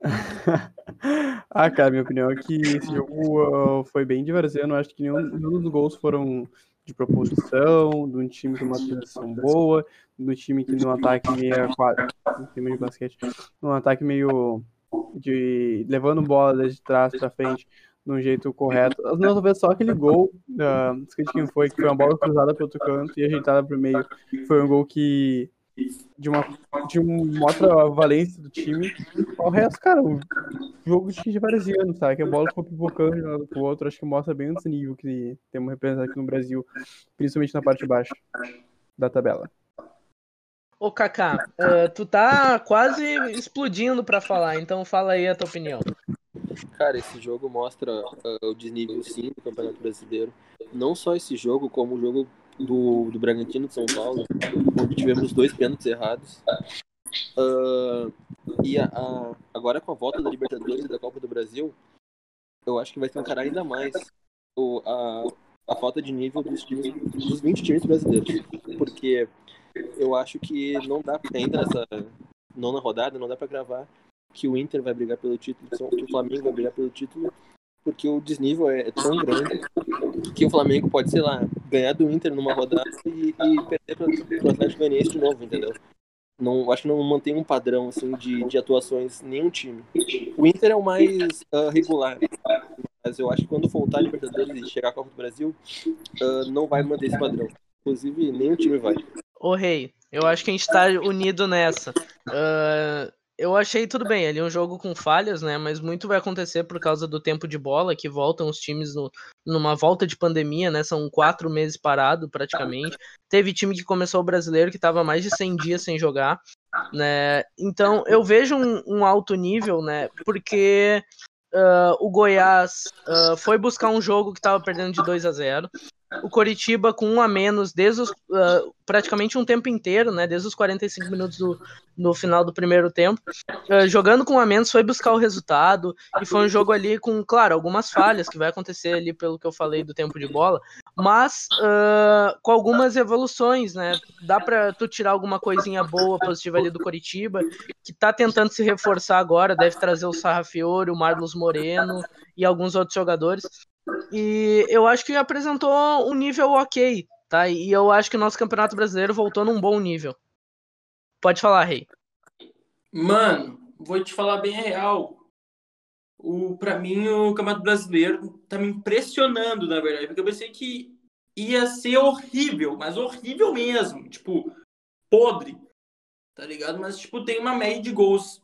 <laughs> ah, cara, minha opinião é que esse jogo uh, foi bem diversão. Acho que nenhum, nenhum dos gols foram de proposição, de um time com uma posição boa, do time que no ataque meio quadro, time de basquete, num ataque meio de levando bola de trás para frente de um jeito correto. Não, talvez só aquele gol, uh, esqueci quem foi, que foi uma bola cruzada para outro canto e ajeitada para o meio. Foi um gol que de uma de uma outra valência do time. O resto, cara, o jogo de vários anos, sabe? Que a bola ficou pipocando de um lado pro outro. Acho que mostra bem o desnível que temos representado aqui no Brasil, principalmente na parte de baixo da tabela. Ô, Kaká, uh, tu tá quase explodindo para falar, então fala aí a tua opinião. Cara, esse jogo mostra uh, o desnível, sim, do Campeonato Brasileiro. Não só esse jogo, como o jogo do, do Bragantino de São Paulo, onde tivemos dois pênaltis errados. Uh, e a, a, agora com a volta da Libertadores e da Copa do Brasil, eu acho que vai encarar ainda mais o, a, a falta de nível dos, times, dos 20 times brasileiros. Porque eu acho que não dá ainda nessa nona rodada, não dá para gravar que o Inter vai brigar pelo título, que o Flamengo vai brigar pelo título, porque o desnível é, é tão grande que o Flamengo pode, sei lá, ganhar do Inter numa rodada e, e perder para o Atlético Goianiense de novo, entendeu? Não, acho que não mantém um padrão assim de, de atuações nenhum time. O Inter é o mais uh, regular, mas eu acho que quando voltar a Libertadores e chegar à Copa do Brasil, uh, não vai manter esse padrão. Inclusive, nenhum time vai. Ô Rei, eu acho que a gente tá unido nessa. Uh, eu achei tudo bem, ali é um jogo com falhas, né? Mas muito vai acontecer por causa do tempo de bola, que voltam os times no, numa volta de pandemia, né? São quatro meses parado praticamente. Teve time que começou o brasileiro que estava mais de 100 dias sem jogar, né? Então eu vejo um, um alto nível, né? Porque uh, o Goiás uh, foi buscar um jogo que estava perdendo de 2 a 0 o Coritiba com um a menos desde os, uh, praticamente um tempo inteiro, né? Desde os 45 minutos do, no final do primeiro tempo. Uh, jogando com um a menos foi buscar o resultado. E foi um jogo ali com, claro, algumas falhas que vai acontecer ali pelo que eu falei do tempo de bola, mas uh, com algumas evoluções, né? Dá para tu tirar alguma coisinha boa, positiva ali do Coritiba, que tá tentando se reforçar agora, deve trazer o Sarrafiore, o Marlos Moreno e alguns outros jogadores. E eu acho que apresentou um nível ok, tá? E eu acho que o nosso Campeonato Brasileiro voltou num bom nível. Pode falar, Rei. Mano, vou te falar bem real. O, pra mim, o Campeonato Brasileiro tá me impressionando, na verdade, porque eu pensei que ia ser horrível, mas horrível mesmo. Tipo, podre, tá ligado? Mas, tipo, tem uma média de gols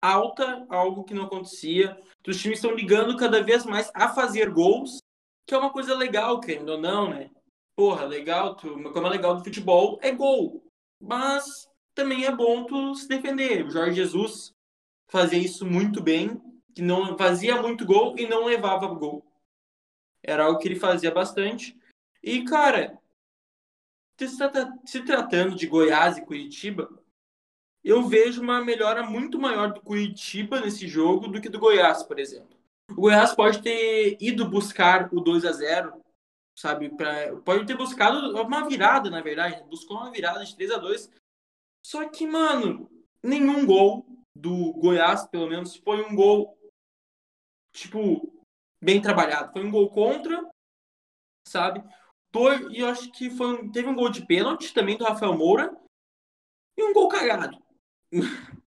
alta, algo que não acontecia. Os times estão ligando cada vez mais a fazer gols, que é uma coisa legal, querendo ou não, né? Porra, legal, tu, como é legal do futebol é gol. Mas também é bom tu se defender. O Jorge Jesus fazia isso muito bem, que não fazia muito gol e não levava gol. Era algo que ele fazia bastante. E, cara, se tratando de Goiás e Curitiba, eu vejo uma melhora muito maior do Curitiba nesse jogo do que do Goiás, por exemplo. O Goiás pode ter ido buscar o 2 a 0 sabe? Pra, pode ter buscado uma virada, na verdade. Buscou uma virada de 3 a 2 Só que, mano, nenhum gol do Goiás, pelo menos, foi um gol, tipo, bem trabalhado. Foi um gol contra, sabe? E eu acho que foi teve um gol de pênalti também do Rafael Moura e um gol cagado. <laughs>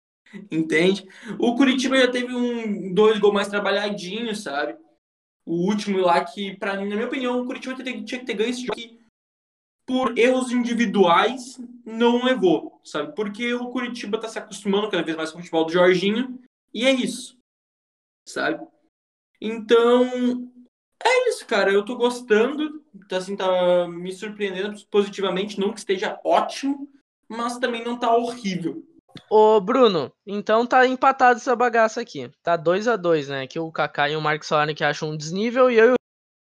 Entende? O Curitiba já teve um dois gols mais trabalhadinhos, sabe? O último lá que, para mim, na minha opinião, o Curitiba tinha que ter ganho esse jogo que, por erros individuais, não levou, sabe? Porque o Curitiba tá se acostumando cada vez mais com o futebol do Jorginho e é isso, sabe? Então, é isso, cara. Eu tô gostando, tá, assim, tá me surpreendendo positivamente. Não que esteja ótimo, mas também não tá horrível. Ô, Bruno, então tá empatado essa bagaça aqui. Tá 2 a 2 né? Que o Kaká e o Marcos Soares que acham um desnível e eu e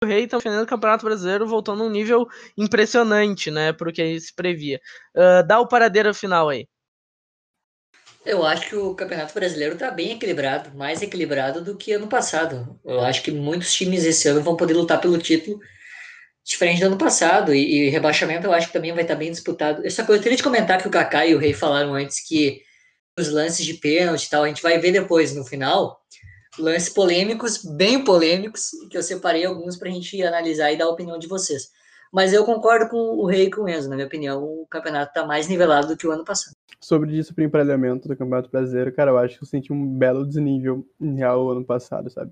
o Rei estão defendendo o Campeonato Brasileiro voltando a um nível impressionante, né? Porque se previa. Uh, dá o paradeiro final aí. Eu acho que o Campeonato Brasileiro está bem equilibrado, mais equilibrado do que ano passado. Eu acho que muitos times esse ano vão poder lutar pelo título, diferente do ano passado. E, e rebaixamento eu acho que também vai estar tá bem disputado. Eu só de comentar que o Kaká e o Rei falaram antes que os lances de pênalti e tal, a gente vai ver depois no final. Lances polêmicos, bem polêmicos, que eu separei alguns para a gente analisar e dar a opinião de vocês. Mas eu concordo com o Rei e com o Enzo, na minha opinião, o campeonato está mais nivelado do que o ano passado sobre disciplina e emparelhamento do Campeonato Brasileiro, cara, eu acho que eu senti um belo desnível em real ano passado, sabe?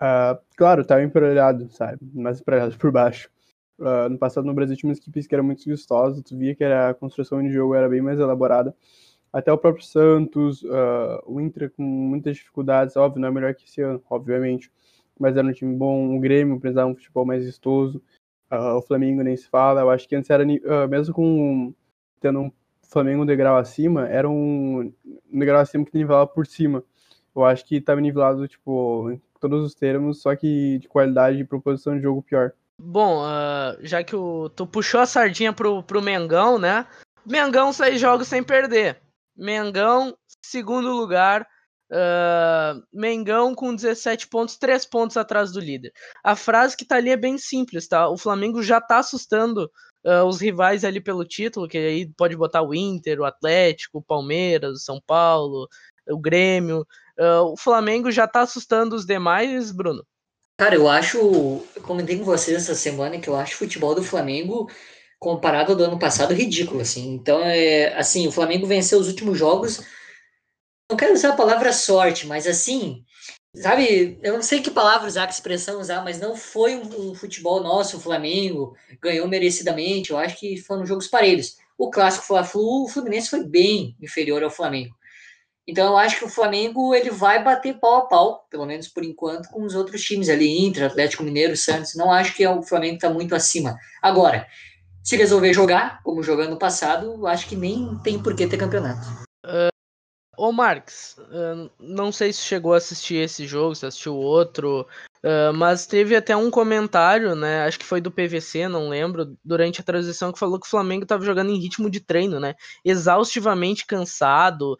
Uh, claro, tava emparelhado, sabe? Mas emparelhado por baixo. Uh, no passado no Brasil tinha umas equipes que eram muito vistosas, tu via que era, a construção de jogo era bem mais elaborada. Até o próprio Santos, uh, o Inter com muitas dificuldades, óbvio, não é melhor que esse ano, obviamente, mas era um time bom, o Grêmio precisava um futebol mais vistoso, o Flamengo nem se fala, eu acho que antes era, mesmo com tendo um Flamengo um degrau acima, era um, degrau acima que nivelava por cima. Eu acho que estava nivelado, tipo, todos os termos, só que de qualidade e proposição de jogo pior. Bom, uh, já que o, tu puxou a sardinha pro, pro Mengão, né? Mengão seis jogos sem perder. Mengão, segundo lugar. Uh, Mengão com 17 pontos, 3 pontos atrás do líder. A frase que tá ali é bem simples, tá? O Flamengo já tá assustando uh, os rivais ali pelo título, que aí pode botar o Inter, o Atlético, o Palmeiras, o São Paulo, o Grêmio. Uh, o Flamengo já tá assustando os demais, Bruno? Cara, eu acho, eu comentei com vocês essa semana que eu acho o futebol do Flamengo comparado ao do ano passado ridículo, assim. Então, é, assim, o Flamengo venceu os últimos jogos. Não quero usar a palavra sorte, mas assim, Sabe, eu não sei que palavra usar, que expressão usar, mas não foi um, um, futebol nosso, o Flamengo ganhou merecidamente, eu acho que foram jogos parelhos. O clássico Fla-Flu, o Fluminense foi bem inferior ao Flamengo. Então eu acho que o Flamengo ele vai bater pau a pau, pelo menos por enquanto, com os outros times ali, Inter, Atlético Mineiro, Santos. Não acho que o Flamengo está muito acima. Agora, se resolver jogar, como jogando no passado, acho que nem tem por que ter campeonato. Ô Marx, não sei se chegou a assistir esse jogo, se assistiu outro, mas teve até um comentário, né? Acho que foi do PVC, não lembro, durante a transição que falou que o Flamengo estava jogando em ritmo de treino, né? Exaustivamente cansado.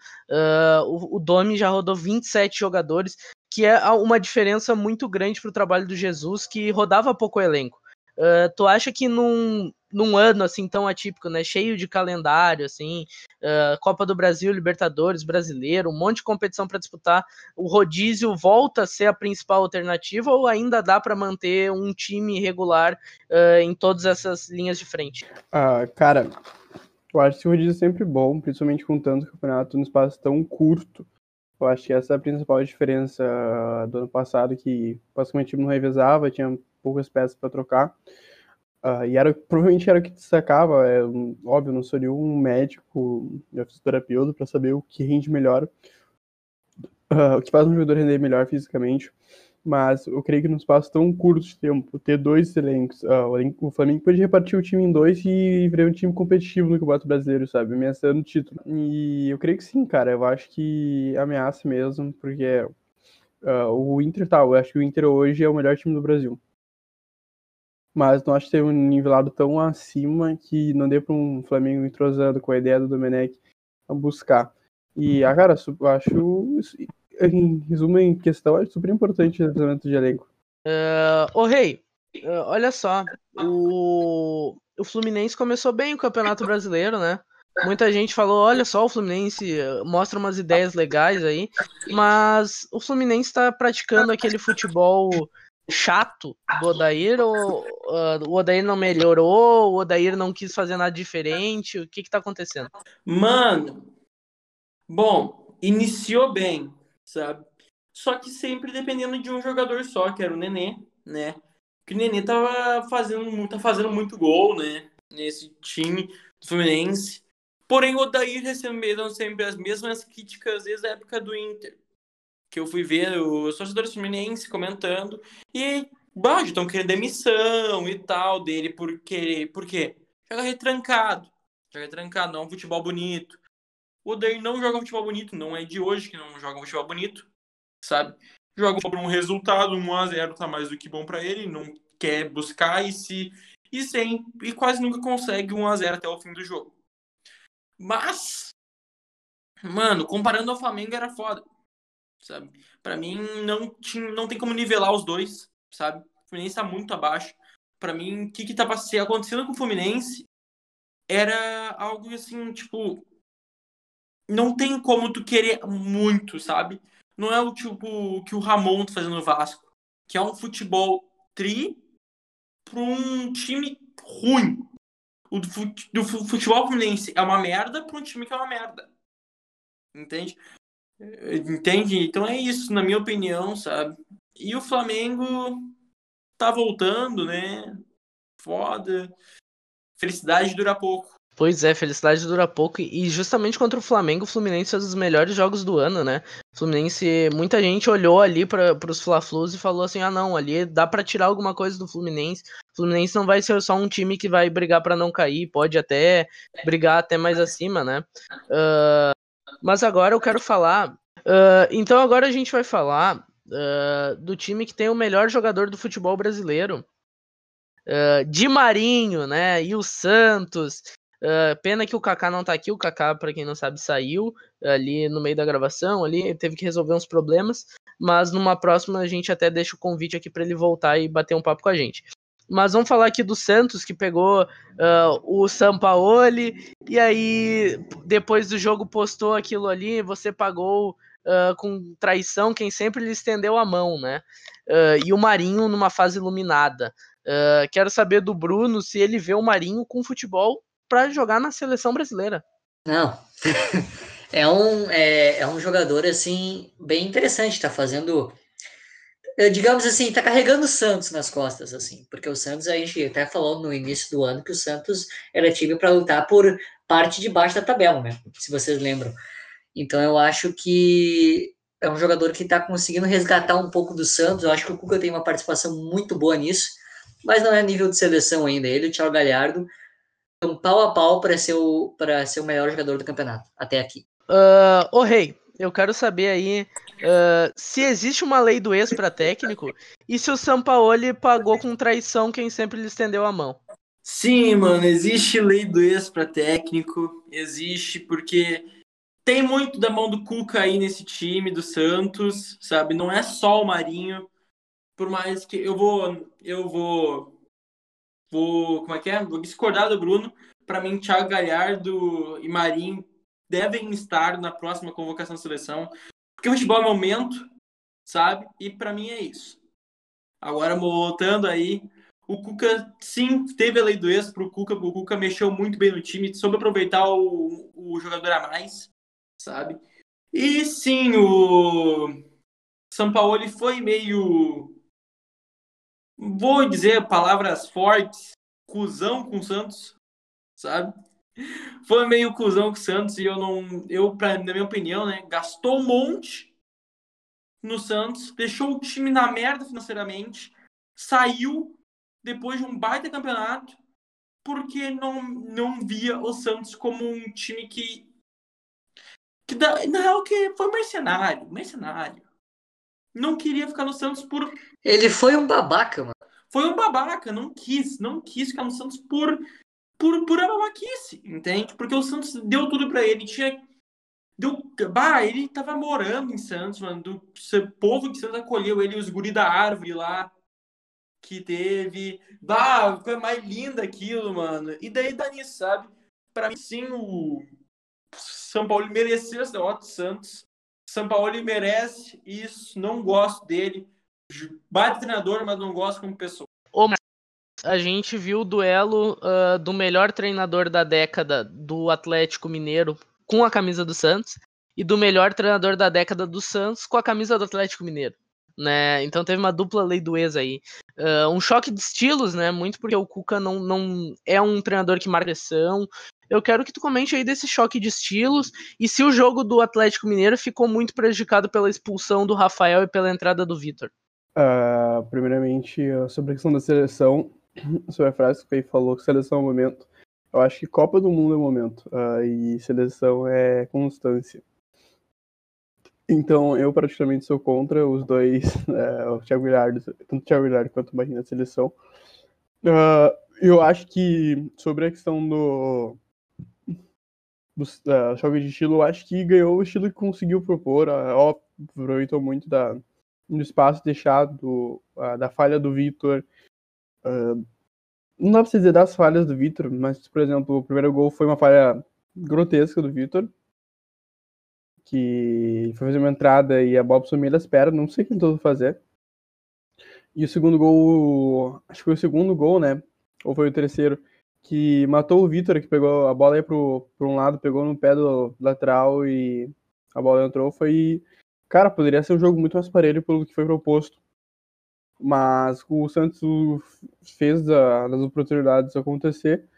o, o Domi já rodou 27 jogadores, que é uma diferença muito grande para o trabalho do Jesus, que rodava pouco elenco. Uh, tu acha que num, num ano assim tão atípico, né, cheio de calendário, assim, uh, Copa do Brasil, Libertadores, Brasileiro, um monte de competição para disputar, o rodízio volta a ser a principal alternativa ou ainda dá para manter um time regular uh, em todas essas linhas de frente? Ah, cara, eu acho que o rodízio é sempre bom, principalmente com tanto campeonato num espaço tão curto. Eu acho que essa é a principal diferença do ano passado, que basicamente o time não revezava, tinha poucas peças para trocar. Uh, e era, <laughs> provavelmente era o que destacava. É, óbvio, não sou nenhum médico, já fisioterapeuta para saber o que rende melhor, uh, o que faz um jogador render melhor fisicamente. Mas eu creio que num espaço tão curto de tempo, ter dois elencos, uh, o Flamengo pode repartir o time em dois e virar um time competitivo no Campeonato Brasileiro, sabe? Ameaçando o título. E eu creio que sim, cara. Eu acho que ameaça mesmo, porque o Inter tá, eu acho que o Inter hoje é o melhor time do Brasil mas não acho que teve um nivelado tão acima que não dê para um Flamengo entrosando com a ideia do Domenech buscar. E, ah, cara, eu acho, em resumo, em questão, é super importante o tratamento de elenco. Uh, ô, Rei, uh, olha só, o, o Fluminense começou bem o Campeonato Brasileiro, né? Muita gente falou, olha só, o Fluminense mostra umas ideias legais aí, mas o Fluminense está praticando aquele futebol chato do Odair ou uh, o Odair não melhorou, o Odair não quis fazer nada diferente? O que que tá acontecendo? Mano, bom, iniciou bem, sabe? Só que sempre dependendo de um jogador só, que era o Nenê, né? Que o Nenê tava fazendo, tá fazendo muito gol, né? Nesse time do Fluminense. Porém, o Odair recebendo sempre as mesmas críticas desde a época do Inter que eu fui ver os torcedores fluminenses comentando e bah, estão querendo demissão e tal dele porque por quê? Joga retrancado. Joga retrancado, não é um futebol bonito. O Odair não joga futebol bonito, não é de hoje que não joga futebol bonito, sabe? Joga por um resultado, 1 a 0 tá mais do que bom para ele, não quer buscar e se e sem e quase nunca consegue 1 a 0 até o fim do jogo. Mas mano, comparando ao Flamengo era foda sabe? Para mim não tinha, não tem como nivelar os dois, sabe? O Fluminense tá muito abaixo. Para mim, o que que tava acontecendo com o Fluminense era algo assim, tipo, não tem como tu querer muito, sabe? Não é o tipo que o Ramon tá fazendo no Vasco, que é um futebol tri para um time ruim. O do futebol fluminense é uma merda para um time que é uma merda. Entende? Entende? Então é isso, na minha opinião, sabe? E o Flamengo tá voltando, né? Foda. Felicidade dura pouco. Pois é, felicidade dura pouco. E justamente contra o Flamengo, o Fluminense fez os melhores jogos do ano, né? Fluminense, muita gente olhou ali para os Fla-Flus e falou assim: ah, não, ali dá para tirar alguma coisa do Fluminense. Fluminense não vai ser só um time que vai brigar para não cair, pode até brigar até mais acima, né? Uh, mas agora eu quero falar. Uh, então agora a gente vai falar uh, do time que tem o melhor jogador do futebol brasileiro. Uh, Di Marinho, né? E o Santos. Pena que o Kaká não tá aqui. O Kaká, para quem não sabe, saiu ali no meio da gravação. Ali teve que resolver uns problemas. Mas numa próxima a gente até deixa o convite aqui para ele voltar e bater um papo com a gente. Mas vamos falar aqui do Santos, que pegou uh, o Sampaoli, e aí depois do jogo postou aquilo ali, você pagou uh, com traição quem sempre lhe estendeu a mão, né? Uh, e o Marinho numa fase iluminada. quero saber do Bruno se ele vê o Marinho com futebol para jogar na seleção brasileira. Não. <laughs> é, um, é, é um jogador, assim, bem interessante, tá fazendo eh, digamos assim, tá carregando o Santos nas costas, assim, porque o Santos, a gente até falou no início do ano que o Santos era time para lutar por parte de baixo da tabela, né? Se vocês lembram. Então eu acho que é um jogador que está conseguindo resgatar um pouco do Santos. Eu acho que o Cuca tem uma participação muito boa nisso, mas não é nível de seleção ainda. Ele o Thiago Galhardo estão pau a pau para ser, o, ser o melhor jogador do campeonato, até aqui. Uh, ô Rei, eu quero saber aí uh, se existe uma lei do ex para técnico e se o Sampaoli pagou com traição quem sempre lhe estendeu a mão. Sim, mano, existe lei do ex para técnico, existe porque tem muito da mão do Cuca aí nesse time do Santos, sabe? Não é só o Marinho. Por mais que eu vou eu vou vou, como é que é? Vou discordar do Bruno. Para mim, Thiago Galhardo e Marinho devem estar na próxima convocação da seleção. Porque o futebol é momento, sabe? E para mim é isso. Agora, voltando aí, o Cuca, sim, teve a lei do ex pro Cuca. O Cuca mexeu muito bem no time, soube aproveitar o, o jogador a mais, sabe? E sim, o Sampaoli foi meio. Vou dizer palavras fortes, cuzão com o Santos, sabe? foi meio cuzão com o Santos e eu não. Eu, pra, na minha opinião, né? Gastou um monte no Santos, deixou o time na merda financeiramente, saiu depois de um baita campeonato, porque não, não via o Santos como um time que. que na real, que foi mercenário. Mercenário. Não queria ficar no Santos por. Ele foi um babaca, mano. foi um babaca, não quis, não quis ficar no Santos por por pura babaquice, entende? Porque o Santos deu tudo para ele, tinha deu, bah, ele tava morando em Santos, mano, do povo de Santos acolheu ele, os guri da árvore lá que teve, bah, foi mais linda aquilo, mano. E daí nisso, sabe? Para mim sim o São Paulo mereceu essa derrota do Santos. São Paulo merece isso, não gosto dele. Bate treinador, mas não gosto como pessoa. Ô, a gente viu o duelo uh, do melhor treinador da década do Atlético Mineiro com a camisa do Santos e do melhor treinador da década do Santos com a camisa do Atlético Mineiro. Né? Então teve uma dupla lei do ex aí. Uh, um choque de estilos, né? Muito porque o Cuca não, não é um treinador que marca pressão. Eu quero que tu comente aí desse choque de estilos e se o jogo do Atlético Mineiro ficou muito prejudicado pela expulsão do Rafael e pela entrada do Vitor. Uh, primeiramente, sobre a questão da seleção, <coughs> sobre a frase que o falou que seleção é o momento. Eu acho que Copa do Mundo é o momento uh, e seleção é constância. Então, eu praticamente sou contra os dois, uh, <laughs> o Thiago Villardo, tanto o Thiago Villardo quanto o Bahia na seleção. Uh, eu acho que sobre a questão do, uh, de estilo, acho que ganhou o estilo que conseguiu propor, uh, aproveitou muito da, do espaço deixado, uh, da falha do Vitor, Uh, não dá pra dizer das falhas do Vitor, mas, por exemplo, o primeiro gol foi uma falha grotesca do Vitor. Que foi fazer uma entrada e a bola sumiu das pernas, não sei o que tentou fazer. E o segundo gol, acho que foi o segundo gol, né? Ou foi o terceiro, que matou o Vitor, que pegou a bola aí pro, pro um lado, pegou no pé do lateral e a bola entrou. Foi. Cara, poderia ser um jogo muito mais parelho pelo que foi proposto. Mas o Santos fez a, das oportunidades acontecer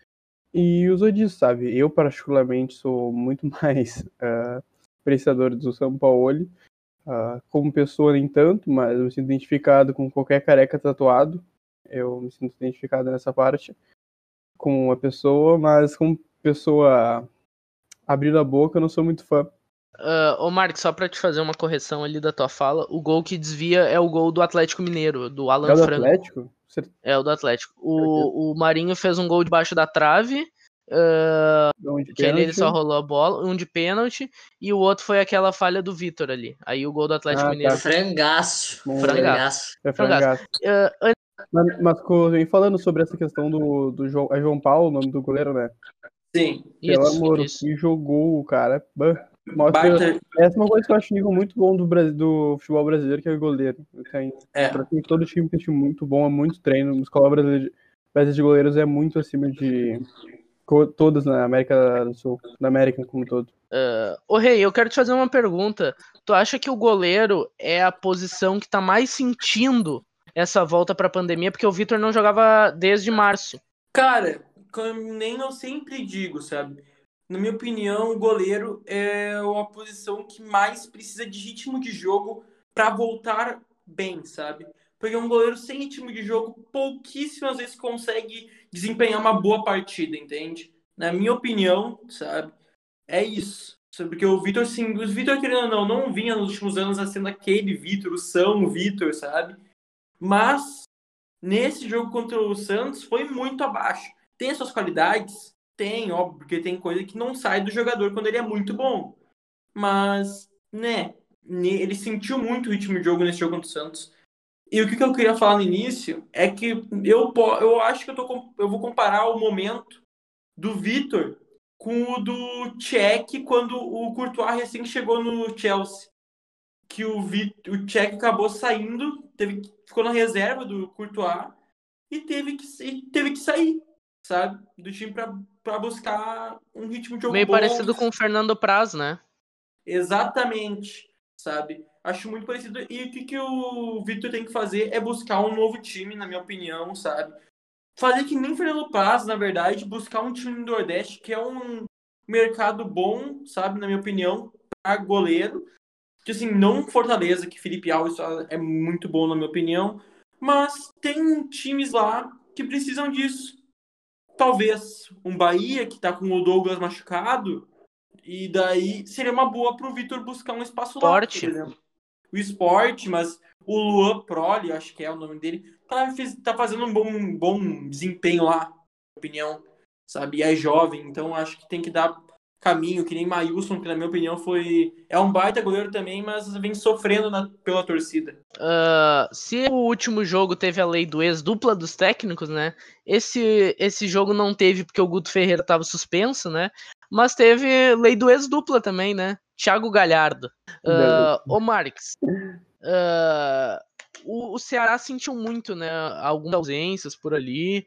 e usou disso, sabe? Eu, particularmente, sou muito <laughs> mais uh, apreciador do São Paulo. Uh, como pessoa, nem tanto, mas eu me sinto identificado com qualquer careca tatuado. Eu me sinto identificado nessa parte com a pessoa, mas como pessoa abrindo a boca, eu não sou muito fã. Uh, ô Mark, só pra te fazer uma correção ali da tua fala, o gol que desvia é o gol do Atlético Mineiro, do Alan é o do Franco. Atlético? É o do Atlético. O, o Marinho fez um gol debaixo da trave, uh, que ele só rolou a bola, um de pênalti, e o outro foi aquela falha do Vitor ali. Aí o gol do Atlético Ah, Mineiro. tá. Frangaço. Frangaço. É Frangaço. frangaço. Uh, Mas, mas falando sobre essa questão do, do João, é João Paulo, o nome do goleiro, né? Sim. Pelo isso, amor, isso. que jogou o cara. Mostra, Baita, essa é uma coisa que eu acho um nível muito bom do, Brasil, do futebol brasileiro, que é o goleiro. Tem, é. pra mim, todo time tem time muito bom, é muito treino. A escola brasileira de, brasileira de goleiros é muito acima de todas na América do Sul, na América como um todo. uh, ô Rei, eu quero te fazer uma pergunta. Tu acha que o goleiro é a posição que tá mais sentindo essa volta pra pandemia? Porque o Vitor não jogava desde março. Cara, nem eu sempre digo, sabe? Na minha opinião, o goleiro é a posição que mais precisa de ritmo de jogo para voltar bem, sabe? Porque um goleiro sem ritmo de jogo pouquíssimas vezes consegue desempenhar uma boa partida, entende? Na minha opinião, sabe? É isso. Porque o Vitor, sim, o Vitor, querendo ou não, não vinha nos últimos anos a sendo aquele Vitor, o São Vitor, sabe? Mas nesse jogo contra o Santos foi muito abaixo. Tem as suas qualidades? Tem, óbvio, porque tem coisa que não sai do jogador quando ele é muito bom. Mas, né, ele sentiu muito o ritmo de jogo nesse jogo contra o Santos. E o que eu queria falar no início é que eu, eu acho que eu, tô, eu vou comparar o momento do Vitor com o do Cech quando o Courtois recém chegou no Chelsea. Que o, Vi- o Cech acabou saindo, teve, ficou na reserva do Courtois e teve que, e teve que sair, sabe? Do time pra buscar um ritmo de jogo Meio bom. parecido com o Fernando Praz, né? Exatamente, sabe? Acho muito parecido. E o que, que o Victor tem que fazer é buscar um novo time, na minha opinião, sabe? Fazer que nem Fernando Paz, na verdade, buscar um time do Nordeste, que é um mercado bom, sabe? Na minha opinião, para goleiro. Que assim, não Fortaleza, que Felipe Alves é muito bom, na minha opinião. Mas tem times lá que precisam disso. Talvez um Bahia, que tá com o Douglas machucado, e daí seria uma boa pro Vitor buscar um espaço lá, por exemplo. o esporte, mas o Luan Proli, acho que é o nome dele, tá, tá fazendo um bom, um bom desempenho lá, na minha opinião, sabe? E é jovem, então acho que tem que dar caminho, que nem Maílson, que na minha opinião foi. É um baita goleiro também, mas vem sofrendo na, pela torcida. Uh, se o último jogo teve a lei do ex dupla dos técnicos, né? Esse, esse jogo não teve porque o Guto Ferreira estava suspenso, né? Mas teve lei do ex dupla também, né? Thiago Galhardo. Uh, ô Marques, uh, o, o Ceará sentiu muito, né? Algumas ausências por ali.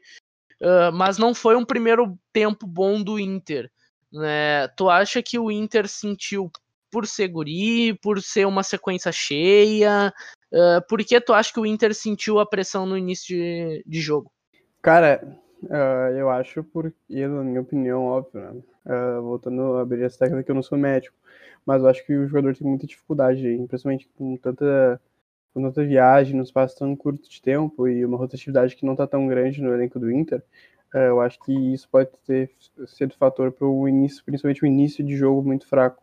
Uh, mas não foi um primeiro tempo bom do Inter. Né? Tu acha que o Inter sentiu por seguri, por ser uma sequência cheia? Uh, por que tu acha que o Inter sentiu a pressão no início de, de jogo? Cara, uh, eu acho porque, na minha opinião, óbvio, né? Uh, voltando a abrir essa técnica que eu não sou médico, mas eu acho que o jogador tem muita dificuldade, principalmente com tanta, com tanta viagem, num espaço tão curto de tempo e uma rotatividade que não está tão grande no elenco do Inter. É, eu acho que isso pode ter sido fator para o início, principalmente o início de jogo muito fraco.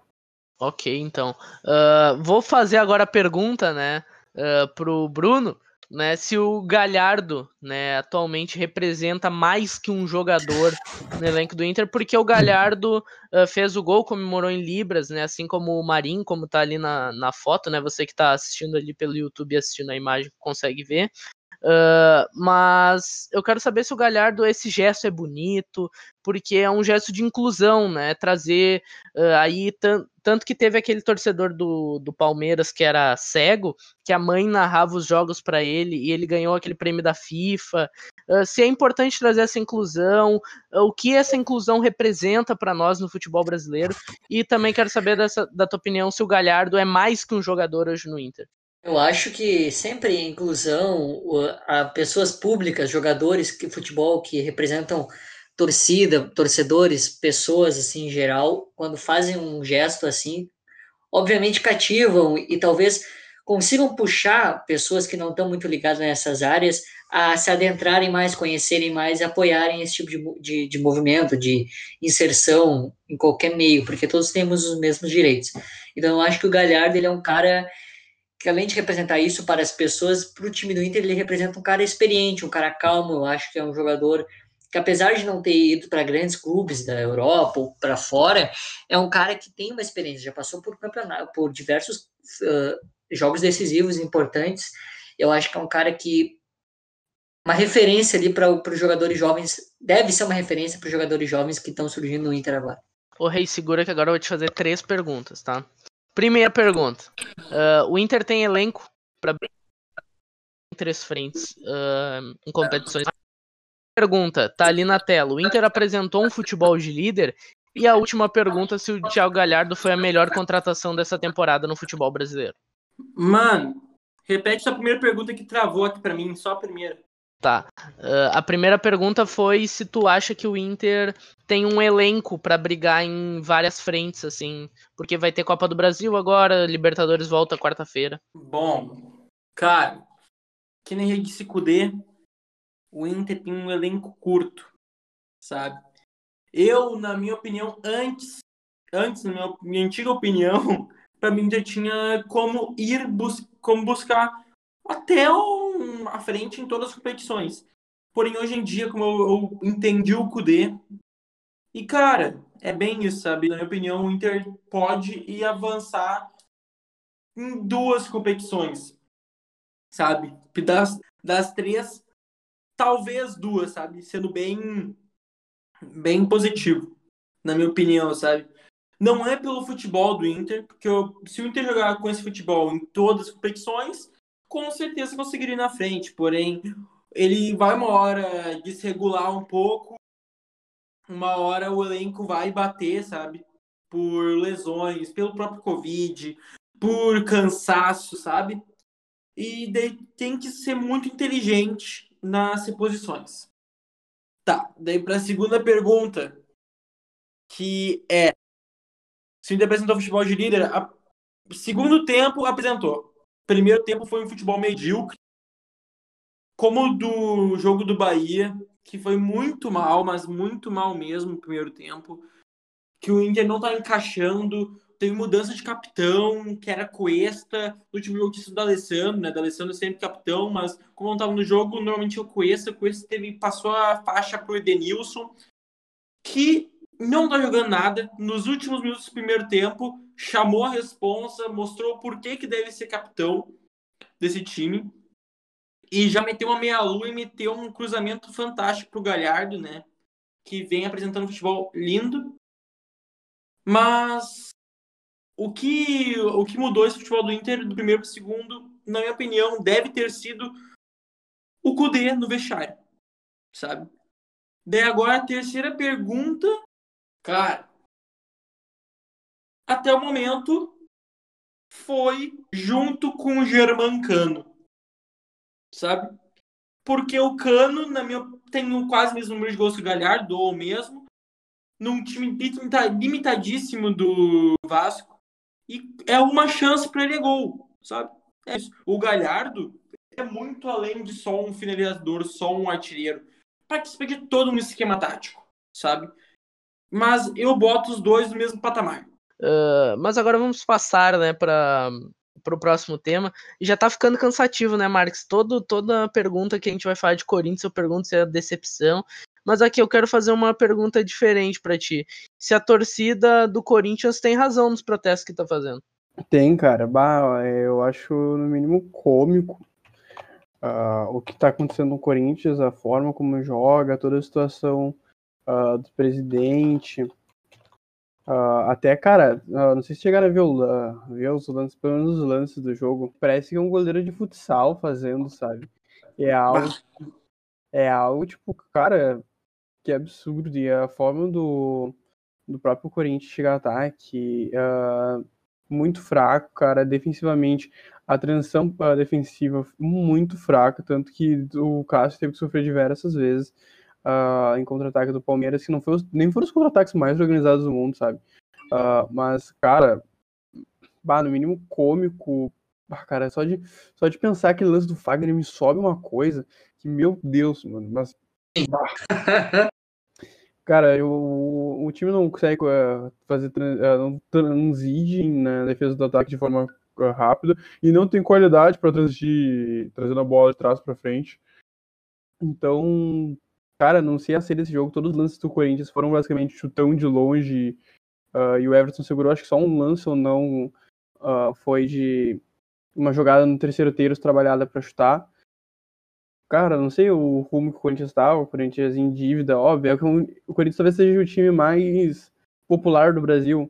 Ok, então. Uh, vou fazer agora a pergunta, né, uh, pro Bruno, né, se o Galhardo, né, atualmente representa mais que um jogador no elenco do Inter, porque o Galhardo uh, fez o gol, comemorou em libras, né, assim como o Marinho, como tá ali na, na foto, né, você que tá assistindo ali pelo YouTube, assistindo a imagem, consegue ver. Uh, mas eu quero saber se o Galhardo, esse gesto é bonito, porque é um gesto de inclusão, né? Trazer uh, aí, tanto que teve aquele torcedor do, do Palmeiras que era cego, que a mãe narrava os jogos para ele e ele ganhou aquele prêmio da FIFA. Uh, se é importante trazer essa inclusão, o que essa inclusão representa para nós no futebol brasileiro, e também quero saber dessa, da tua opinião se o Galhardo é mais que um jogador hoje no Inter. Eu acho que sempre inclusão, a pessoas públicas, jogadores de futebol que representam torcida, torcedores, pessoas assim em geral, quando fazem um gesto assim, obviamente cativam e talvez consigam puxar pessoas que não estão muito ligadas nessas áreas a se adentrarem mais, conhecerem mais apoiarem esse tipo de, de, de movimento, de inserção em qualquer meio, porque todos temos os mesmos direitos. Então, eu acho que o Galhardo ele é um cara que além de representar isso para as pessoas, para o time do Inter ele representa um cara experiente, um cara calmo. Eu acho que é um jogador que, apesar de não ter ido para grandes clubes da Europa ou para fora, é um cara que tem uma experiência, já passou por campeonato, por diversos uh, jogos decisivos importantes. Eu acho que é um cara que uma referência ali para os jogadores jovens, deve ser uma referência para os jogadores jovens que estão surgindo no Inter agora. Ô Rei, segura que agora eu vou te fazer três perguntas, tá? Primeira pergunta. Uh, o Inter tem elenco para três frentes uh, em competições. Pergunta, tá ali na tela. O Inter apresentou um futebol de líder. E a última pergunta, se o Thiago Galhardo foi a melhor contratação dessa temporada no futebol brasileiro. Mano, repete sua primeira pergunta que travou aqui para mim, só a primeira. Tá. Uh, a primeira pergunta foi se tu acha que o Inter tem um elenco para brigar em várias frentes, assim, porque vai ter Copa do Brasil agora, Libertadores volta quarta-feira. Bom, cara, que nem disse Cudê, o Inter tem um elenco curto, sabe? Eu, na minha opinião, antes, antes, na minha, minha antiga opinião, <laughs> para mim já tinha como ir bus como buscar até a frente em todas as competições. Porém, hoje em dia, como eu, eu entendi o Kudê, e cara, é bem isso, sabe? Na minha opinião, o Inter pode ir avançar em duas competições, sabe? Das, das três, talvez duas, sabe? Sendo bem, bem positivo, na minha opinião, sabe? Não é pelo futebol do Inter, porque eu, se o Inter jogar com esse futebol em todas as competições, com certeza conseguiria ir na frente. Porém, ele vai uma hora desregular um pouco, uma hora o elenco vai bater, sabe? Por lesões, pelo próprio Covid, por cansaço, sabe? E daí tem que ser muito inteligente nas reposições. Tá, daí para a segunda pergunta, que é se o apresentou futebol de líder, a... segundo tempo apresentou primeiro tempo foi um futebol medíocre, como do jogo do Bahia, que foi muito mal, mas muito mal mesmo no primeiro tempo. Que o Inter não tá encaixando. teve mudança de capitão, que era Cuesta. No último jogo sido da Alessandro, né? Da Alessandro sempre capitão, mas como não estava no jogo, normalmente o Cuesta. O Cuesta teve, passou a faixa pro Edenilson, que não tá jogando nada. Nos últimos minutos do primeiro tempo, chamou a responsa, mostrou por que, que deve ser capitão desse time. E já meteu uma meia-lua e meteu um cruzamento fantástico pro Galhardo, né? Que vem apresentando um futebol lindo. Mas o que, o que mudou esse futebol do Inter do primeiro para o segundo, na minha opinião, deve ter sido o Kudê no vestiário, sabe? Daí agora a terceira pergunta, cara, até o momento foi junto com o Germancano, sabe? Porque o Cano, na minha, tem quase o mesmo número de gols que o Galhardo, ou mesmo, num time limitadíssimo do Vasco, e é uma chance para ele gol, sabe? É o Galhardo é muito além de só um finalizador, só um artilheiro. Participa de todo um esquema tático, sabe? Mas eu boto os dois no mesmo patamar. Mas agora vamos passar, né, para o próximo tema. E já tá ficando cansativo, né, Marques? Todo, toda pergunta que a gente vai falar de Corinthians, eu pergunto se é decepção. Mas aqui eu quero fazer uma pergunta diferente para ti. Se a torcida do Corinthians tem razão nos protestos que tá fazendo? Tem, cara. Bah, eu acho no mínimo cômico uh, o que tá acontecendo no Corinthians, a forma como joga, toda a situação uh, do presidente. Uh, até, cara, uh, não sei se chegaram a ver, uh, ver os lances, pelo menos os lances do jogo. Parece que é um goleiro de futsal fazendo, sabe? É algo. É algo, tipo, cara, que é absurdo. E a forma do, do próprio Corinthians chegar a ataque, muito fraco, cara, defensivamente. A transição defensiva muito fraca, tanto que o Cássio teve que sofrer diversas vezes uh, em contra-ataque do Palmeiras, que não foi, nem foram os contra-ataques mais organizados do mundo, sabe? Uh, mas, cara, bah, no mínimo cômico, bah, cara, só de, só de pensar aquele lance do Fagner me sobe uma coisa que, meu Deus, mano, mas. <laughs> Cara, eu, o, o time não consegue uh, fazer uh, não transige na defesa do ataque de forma uh, rápida e não tem qualidade para transigir, trazendo a bola de trás para frente. Então, Cara, não sei a ser desse jogo. Todos os lances do Corinthians foram basicamente chutão de longe. Uh, e o Everton segurou, acho que só um lance ou não uh, foi de uma jogada no terceiro terço trabalhada para chutar. Cara, não sei o rumo que o Corinthians tá, o Corinthians em dívida, óbvio. É que o Corinthians talvez seja o time mais popular do Brasil.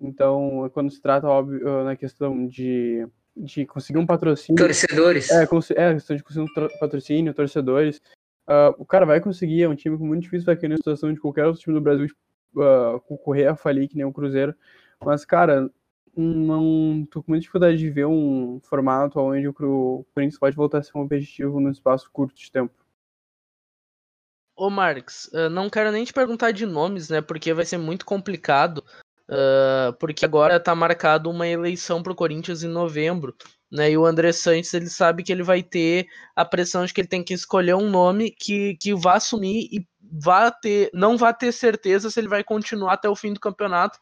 Então, quando se trata, óbvio, ah, na questão de, de conseguir um patrocínio. Torcedores. É, é questão de conseguir um patrocínio, torcedores. Uh, o cara vai conseguir, é um time muito difícil, vai cair na situação de qualquer outro time do Brasil uh, concorrer a falir, que nem o Cruzeiro. Mas, cara, não tô com muita dificuldade de ver um formato onde o Corinthians pode voltar a ser competitivo num espaço curto de tempo. Ô Marx, não quero nem te perguntar de nomes, né? Porque vai ser muito complicado. Uh, porque agora tá marcado uma eleição pro Corinthians em novembro. Né? E o André Santos ele sabe que ele vai ter a pressão de que ele tem que escolher um nome que, que vá assumir e vá ter, não vá ter certeza se ele vai continuar até o fim do campeonato,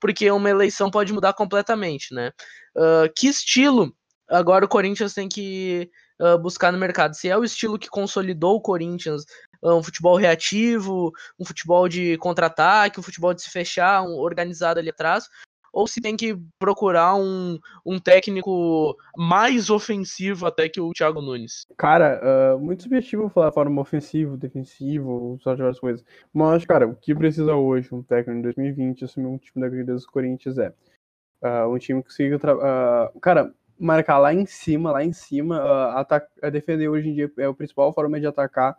porque uma eleição pode mudar completamente, né? Uh, que estilo agora o Corinthians tem que uh, buscar no mercado? Se é o estilo que consolidou o Corinthians, um futebol reativo, um futebol de contra-ataque, um futebol de se fechar, um organizado ali atrás, ou se tem que procurar um, um técnico mais ofensivo até que o Thiago Nunes? Cara, uh, muito subjetivo falar forma ofensivo, defensivo, só diversas coisas. Mas, cara, o que precisa hoje um técnico em 2020 assumir um time da Grande dos Corinthians é uh, um time que consiga. Uh, cara, marcar lá em cima, lá em cima, uh, defender hoje em dia é a principal forma de atacar.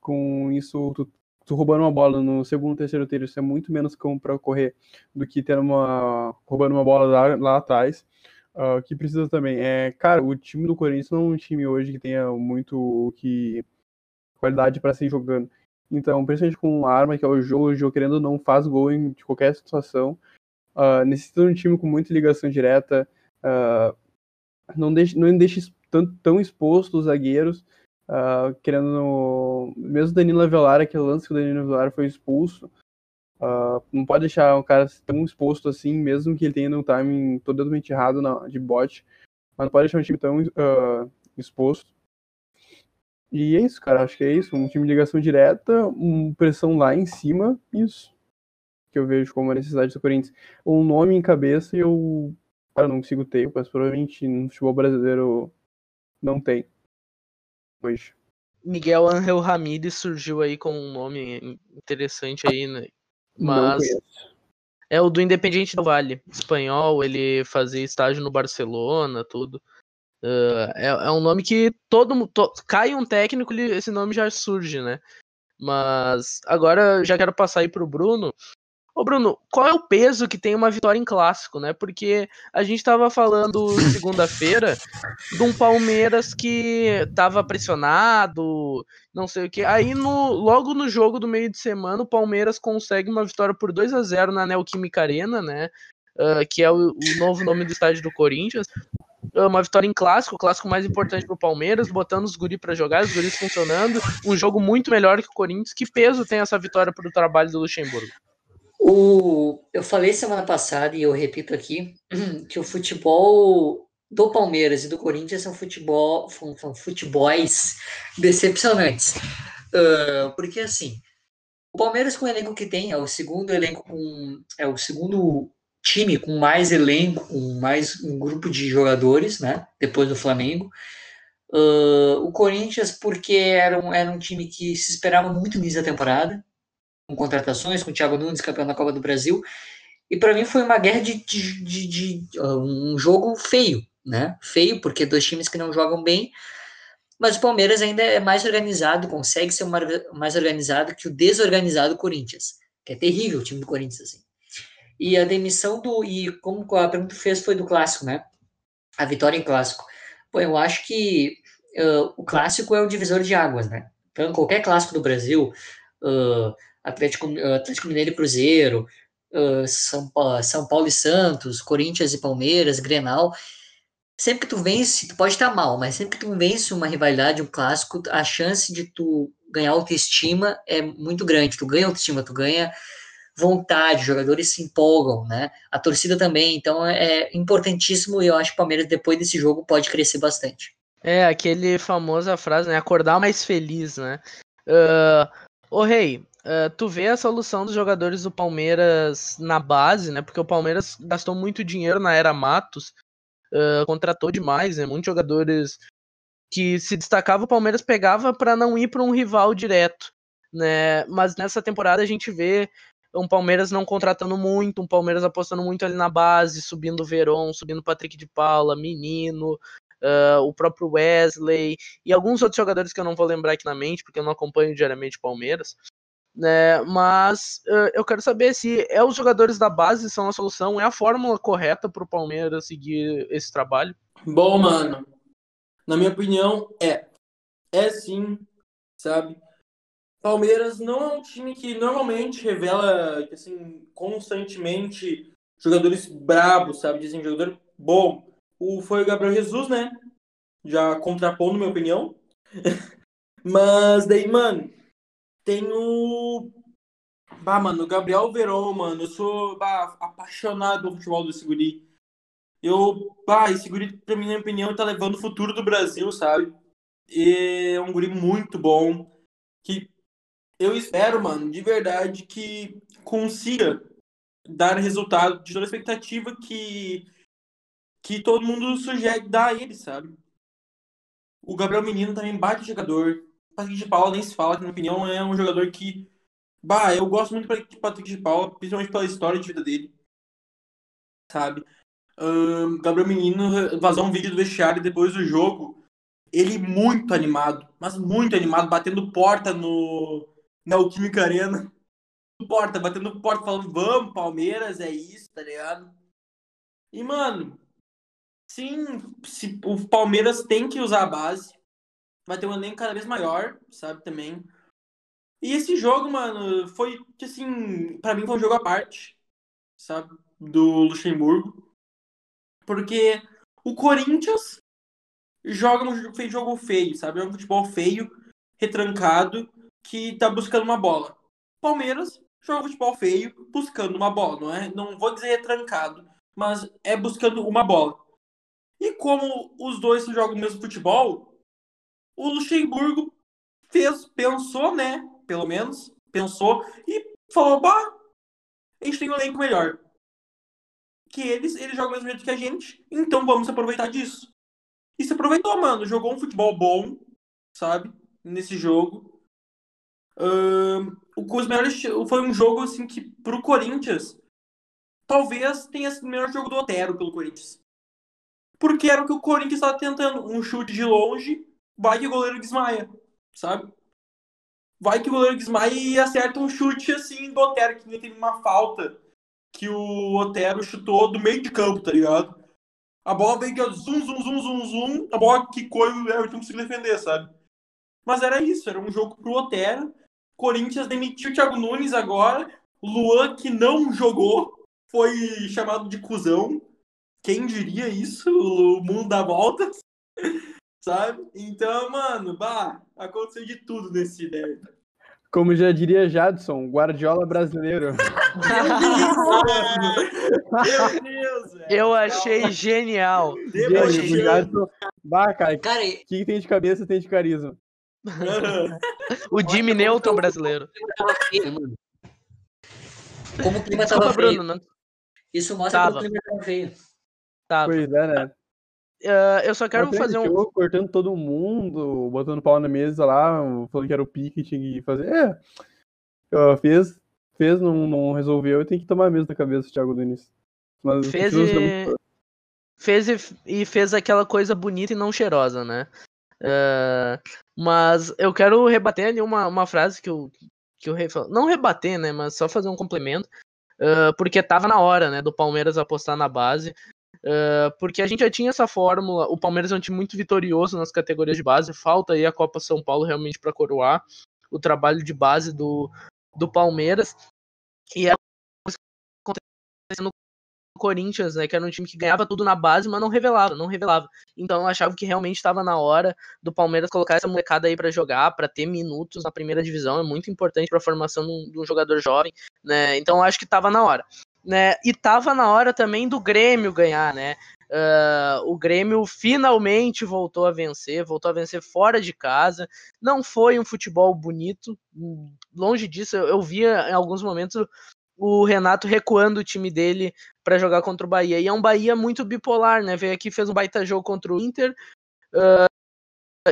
Com isso, tu tu roubando uma bola no segundo, terceiro terço é muito menos como para correr do que ter uma roubando uma bola lá, lá atrás. Uh, que precisa também é, cara, o time do Corinthians não é um time hoje que tenha muito que qualidade para sair jogando. Então, principalmente com a arma que é o jogo, o jogo querendo ou não faz gol em qualquer situação. Uh, necessita de um time com muita ligação direta. Uh, não deixe, não deixe tão, tão exposto os zagueiros uh, querendo. Mesmo o Danilo Avelar, aquele lance que o Danilo Avelar foi expulso. Uh, não pode deixar o cara tão exposto assim, mesmo que ele tenha um timing totalmente errado na, de bot. Mas não pode deixar um time tão uh, exposto. E é isso, cara. Acho que é isso. Um time de ligação direta, uma pressão lá em cima, isso. Que eu vejo como a necessidade do Corinthians. Um nome em cabeça e eu. Cara, não consigo ter, mas provavelmente no futebol brasileiro não tem. Hoje. Miguel Angel Ramírez surgiu aí com um nome interessante aí, né? Mas é o do Independiente do Vale, espanhol, ele fazia estágio no Barcelona, tudo. Uh, é, é, um nome que todo to, cai um técnico, esse nome já surge, né? Mas agora já quero passar aí pro Bruno. Ô Bruno, qual é o peso que tem uma vitória em clássico, né? Porque a gente estava falando segunda-feira de um Palmeiras que estava pressionado, não sei o que. Aí no, logo no jogo do meio de semana, o Palmeiras consegue uma vitória por 2 a 0 na Neoquímica Arena, né? Uh, que é o, o, novo nome do estádio do Corinthians. Uh, uma vitória em clássico, o clássico mais importante para o Palmeiras, botando os guris para jogar, os guris funcionando. Um jogo muito melhor que o Corinthians. Que peso tem essa vitória para o trabalho do Luxemburgo? O, eu falei semana passada e eu repito aqui <clears throat> que o futebol do Palmeiras e do Corinthians são futebol são futebols <laughs> decepcionantes. Uh, porque assim, o Palmeiras com o elenco que tem é o segundo elenco com é o segundo time com mais elenco, com mais um grupo de jogadores, né? Depois do Flamengo. Uh, o Corinthians porque era um, era um time que se esperava muito nisso da temporada contratações, com o Thiago Nunes, campeão da Copa do Brasil. E para mim foi uma guerra de, de, de, de uh, um jogo feio, né? Feio, porque dois times que não jogam bem, mas o Palmeiras ainda é mais organizado, consegue ser mais organizado que o desorganizado Corinthians, que é terrível o time do Corinthians, assim. E a demissão do. E como a pergunta fez foi do clássico, né? A vitória em clássico. Pô, eu acho que uh, o clássico é o divisor de águas, né? Então, qualquer clássico do Brasil, uh, Atlético, Atlético Mineiro e Cruzeiro, uh, São, São Paulo e Santos, Corinthians e Palmeiras, Grenal. Sempre que tu vence, tu pode estar mal, mas sempre que tu vence uma rivalidade, um clássico, a chance de tu ganhar autoestima é muito grande. Tu ganha autoestima, tu ganha vontade, os jogadores se empolgam, né? A torcida também, então é importantíssimo e eu acho que o Palmeiras depois desse jogo pode crescer bastante. É, aquele famosa frase, né? Acordar mais feliz, né? Uh, ô Rei, Uh, tu vê a solução dos jogadores do Palmeiras na base, né? Porque o Palmeiras gastou muito dinheiro na era Matos, uh, contratou demais, né? Muitos jogadores que se destacava o Palmeiras pegava para não ir para um rival direto, né? Mas nessa temporada a gente vê um Palmeiras não contratando muito, um Palmeiras apostando muito ali na base, subindo o Veron, subindo o Patrick de Paula, Menino, uh, o próprio Wesley e alguns outros jogadores que eu não vou lembrar aqui na mente, porque eu não acompanho diariamente Palmeiras né? Mas uh, eu quero saber se é os jogadores da base são a solução, é a fórmula correta para o Palmeiras seguir esse trabalho? Bom, mano, na minha opinião, é. É sim, sabe? Palmeiras não é um time que normalmente revela, assim, constantemente jogadores brabos, sabe? Dizem jogador bom. O, foi o Gabriel Jesus, né? Já contrapôs, na minha opinião. <laughs> Mas daí, mano, tem o. Bah, mano, o Gabriel Verón, mano. Eu sou bah, apaixonado pelo futebol do Seguri. Eu, bah, esse guri, pra minha opinião, tá levando o futuro do Brasil, sabe? E é um guri muito bom. Que eu espero, mano, de verdade, que consiga dar resultado de toda a expectativa que, que todo mundo sugere dar a ele, sabe? O Gabriel Menino também bate jogador. Patrick de Paula nem se fala, que na minha opinião é um jogador que. Bah, eu gosto muito de Patrick de Paula, principalmente pela história de vida dele. Sabe? Um, Gabriel Menino vazou um vídeo do vestiário depois do jogo. Ele muito animado, mas muito animado, batendo porta no na Alquímica Arena. Porta, batendo porta, falando, vamos, Palmeiras, é isso, tá ligado? E, mano, sim, se, o Palmeiras tem que usar a base vai ter um elenco cada vez maior, sabe, também. E esse jogo, mano, foi, assim, para mim foi um jogo à parte, sabe, do Luxemburgo. Porque o Corinthians joga um jogo feio, sabe? É um futebol feio, retrancado, que tá buscando uma bola. Palmeiras joga futebol feio, buscando uma bola, não é? Não vou dizer retrancado, mas é buscando uma bola. E como os dois jogam o mesmo futebol, o Luxemburgo fez, pensou, né? Pelo menos, pensou e falou: bah, a gente tem um elenco melhor. Que eles, eles jogam o mesmo jeito que a gente, então vamos aproveitar disso. E se aproveitou, mano. Jogou um futebol bom, sabe? Nesse jogo. Os melhores, foi um jogo assim que pro Corinthians talvez tenha sido o melhor jogo do Otero pelo Corinthians. Porque era o que o Corinthians estava tentando, um chute de longe, vai que o goleiro desmaia, sabe? Vai que o goleiro desmaia e acerta um chute assim do Otero, que nem teve uma falta que o Otero chutou do meio de campo, tá ligado? A bola veio que zoom, zoom, zoom, zoom, zoom, a bola quicou e o Everton conseguiu defender, sabe? Mas era isso, era um jogo pro Otero. Corinthians demitiu o Thiago Nunes agora. Luan, que não jogou, foi chamado de cuzão. Quem diria isso? O mundo dá voltas. <laughs> Sabe? Então, mano, bah, aconteceu de tudo nesse derby. Como já diria Jadson, Guardiola brasileiro. <laughs> Meu Deus, velho. Eu achei genial. Eu achei Jadson. Bah, cara, o que, que tem de cabeça tem de carisma. o Jimmy Newton brasileiro. Como o clima tava feio. Bruno, não. Isso mostra tava. como o clima tava feio. Tava. Pois é, né? Uh, eu só quero fazer um. Cortando todo mundo, botando pau na mesa lá, falando que era o pique tinha que fazer. É. Fez, fez, não, não resolveu e tem que tomar mesmo na cabeça o Thiago Nunes. Mas fez e... fez e, e, fez aquela coisa bonita e não cheirosa, né? Uh, mas eu quero rebater ali uma, uma frase que o que eu não rebater, né? Mas só fazer um complemento. Uh, porque tava na hora, né, do Palmeiras apostar na base. Uh, porque a gente já tinha essa fórmula. O Palmeiras é um time muito vitorioso nas categorias de base. Falta aí a Copa São Paulo realmente para coroar o trabalho de base do, do Palmeiras. E é acontecendo no Corinthians, né, que era um time que ganhava tudo na base, mas não revelava, não revelava. Então eu achava que realmente estava na hora do Palmeiras colocar essa molecada aí para jogar, para ter minutos na primeira divisão, é muito importante para a formação de um, jogador jovem, né? Então eu acho que estava na hora né? E tava na hora também do Grêmio ganhar, né? Uh, o Grêmio finalmente voltou a vencer, voltou a vencer fora de casa. Não foi um futebol bonito, longe disso. Eu, eu via em alguns momentos o Renato recuando o time dele para jogar contra o Bahia. E é um Bahia muito bipolar, né? Veio aqui, fez um baita jogo contra o Inter. Uh,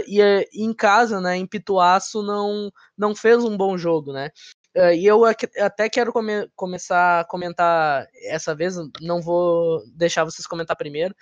e, e em casa, né, em Pituaço, não, não fez um bom jogo, né? Uh, e eu até quero come começar a comentar essa vez, não vou deixar vocês comentar primeiro,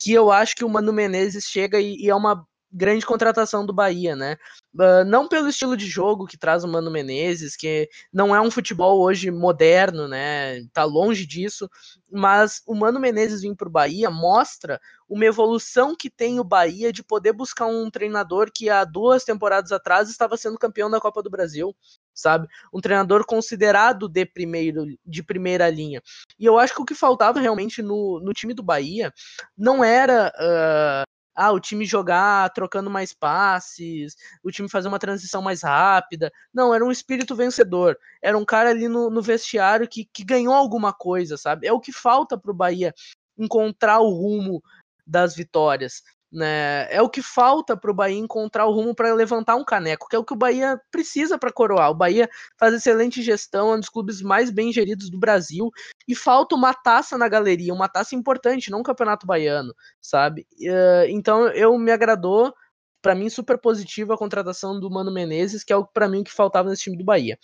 que eu acho que o Mano Menezes chega e, e é uma grande contratação do Bahia, né? Uh, não pelo estilo de jogo que traz o Mano Menezes, que não é um futebol hoje moderno, né? Tá longe disso, mas o Mano Menezes vir para o Bahia mostra uma evolução que tem o Bahia de poder buscar um treinador que há duas temporadas atrás estava sendo campeão da Copa do Brasil, sabe? Um treinador considerado de primeiro de primeira linha. E eu acho que o que faltava realmente no, no time do Bahia não era uh, ah, o time jogar trocando mais passes, o time fazer uma transição mais rápida. Não, era um espírito vencedor. Era um cara ali no, no vestiário que, que ganhou alguma coisa, sabe? É o que falta pro Bahia encontrar o rumo das vitórias. Né? É o que falta para o Bahia encontrar o rumo para levantar um caneco, que é o que o Bahia precisa para coroar. O Bahia faz excelente gestão, é um dos clubes mais bem geridos do Brasil, e falta uma taça na galeria, uma taça importante, não um campeonato baiano, sabe? Uh, então eu me agradou, para mim super positiva a contratação do Mano Menezes, que é o para mim que faltava nesse time do Bahia.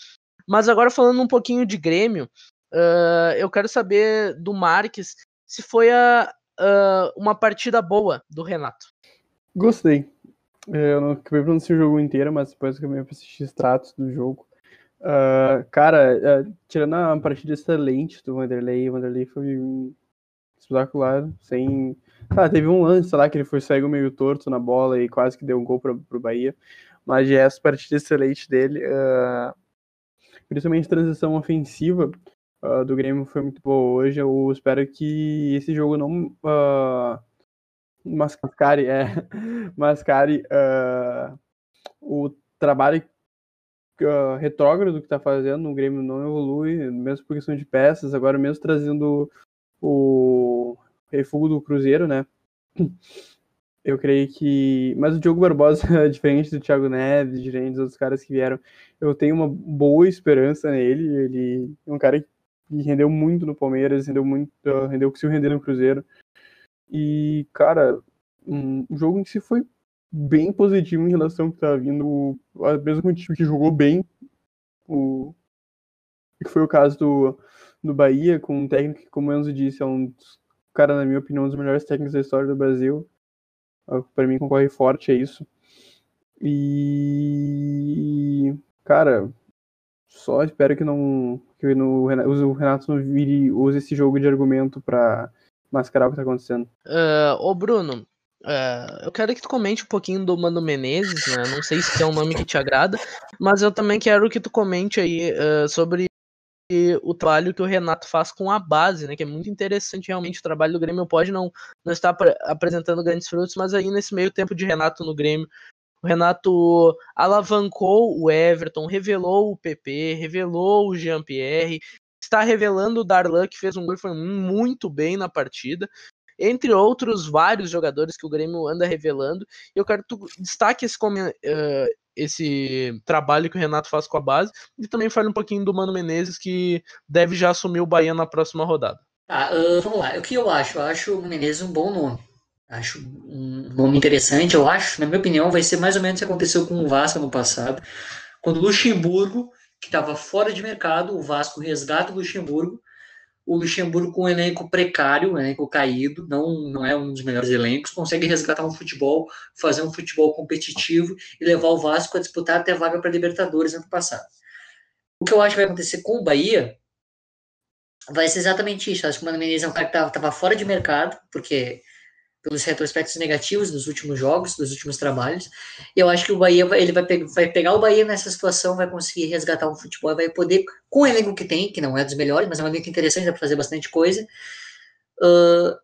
Mas agora falando um pouquinho de Grêmio, uh, eu quero saber do Marques se foi a, uh, uma partida boa do Renato. Gostei. É, eu não acabei assistir o jogo inteiro, mas depois eu acabei assistir extratos do jogo. Uh, cara, uh, tirando a partida excelente do Vanderlei, o Vanderlei foi espetacular, sem... Ah, teve um lance lá que ele foi cego meio torto na bola e quase que deu um gol pra, pro Bahia, mas essa partida excelente dele, uh, principalmente transição ofensiva, uh, do Grêmio foi muito boa hoje. Eu espero que esse jogo não uh, mascare, é, <laughs> mascare uh, o trabalho uh, retrógrado que tá fazendo, o Grêmio não evolui, mesmo por questão de peças, agora mesmo trazendo o refugo do Cruzeiro, né? Eu creio que. Mas o Diogo Barbosa, <laughs> diferente do Thiago Neves, diferente dos outros caras que vieram, eu tenho uma boa esperança nele. Ele é um cara que rendeu muito no Palmeiras, rendeu muito, rendeu o que se render no Cruzeiro. E, cara, um jogo em se foi bem positivo em relação ao que tá vindo, mesmo o time que jogou bem, o que foi o caso do, do Bahia, com um técnico que, como o Enzo disse, é um dos, cara, na minha opinião, um dos melhores técnicos da história do Brasil. Para mim, concorre forte a isso. E, cara, só espero que não que no, o Renato não vire, use esse jogo de argumento para mascarar o que tá acontecendo. Uh, ô Bruno, uh, eu quero que tu comente um pouquinho do Mano Menezes, né? Não sei se é um nome que te agrada, mas eu também quero que tu comente aí uh, sobre o trabalho que o Renato faz com a base, né? Que é muito interessante realmente o trabalho do Grêmio. Pode não, não estar apresentando grandes frutos, mas aí nesse meio tempo de Renato no Grêmio, o Renato alavancou o Everton, revelou o PP, revelou o Jean-Pierre, está revelando o Darlan, que fez um gol e foi muito bem na partida. Entre outros vários jogadores que o Grêmio anda revelando. E eu quero que tu destaque esse, uh, esse trabalho que o Renato faz com a base e também fale um pouquinho do Mano Menezes, que deve já assumir o Bahia na próxima rodada. Ah, uh, vamos lá. O que eu acho? Eu acho o Menezes um bom nome. Acho um nome interessante. Eu acho, na minha opinião, vai ser mais ou menos o que aconteceu com o Vasco no passado, quando o Luxemburgo, que estava fora de mercado, o Vasco resgata o Luxemburgo. O Luxemburgo com um elenco precário, um elenco caído, não, não é um dos melhores elencos, consegue resgatar um futebol, fazer um futebol competitivo e levar o Vasco a disputar até a vaga para Libertadores ano passado. O que eu acho que vai acontecer com o Bahia vai ser exatamente isso. Acho que o Mano Menezes é um cara que estava fora de mercado, porque pelos retrospectos negativos dos últimos jogos, dos últimos trabalhos. E eu acho que o Bahia vai, ele vai, pe vai pegar o Bahia nessa situação, vai conseguir resgatar um futebol, vai poder, com o elenco que tem, que não é dos melhores, mas é um elenco interessante, dá para fazer bastante coisa, uh,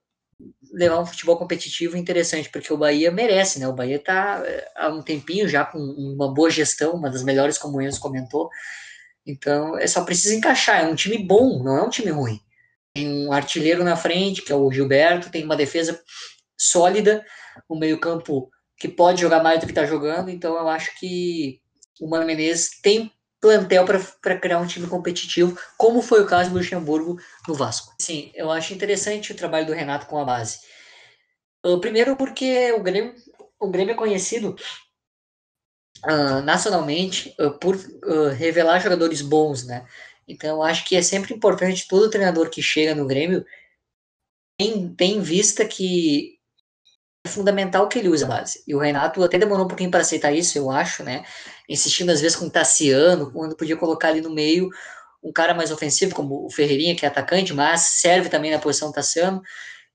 levar um futebol competitivo interessante, porque o Bahia merece, né? O Bahia está eh, há um tempinho já com uma boa gestão, uma das melhores, como o Enzo comentou. Então, é só precisa encaixar. É um time bom, não é um time ruim. Tem um artilheiro na frente, que é o Gilberto, tem uma defesa sólida, um meio-campo que pode jogar mais do que está jogando. Então eu acho que o Mano Menezes tem plantel para criar um time competitivo, como foi o caso do Luxemburgo no Vasco. Sim, eu acho interessante o trabalho do Renato com a base. Uh, primeiro porque o Grêmio, o Grêmio é conhecido uh, nacionalmente uh, por revelar jogadores bons, né? Então eu acho que é sempre importante todo treinador que chega no Grêmio tem, tem em vista que é fundamental que ele use a base. E o Renato até demorou um pouquinho para aceitar isso, eu acho, né? Insistindo às vezes com o Tassiano, quando podia colocar ali no meio um cara mais ofensivo, como o Ferreirinha, que é atacante, mas serve também na posição do Tassiano.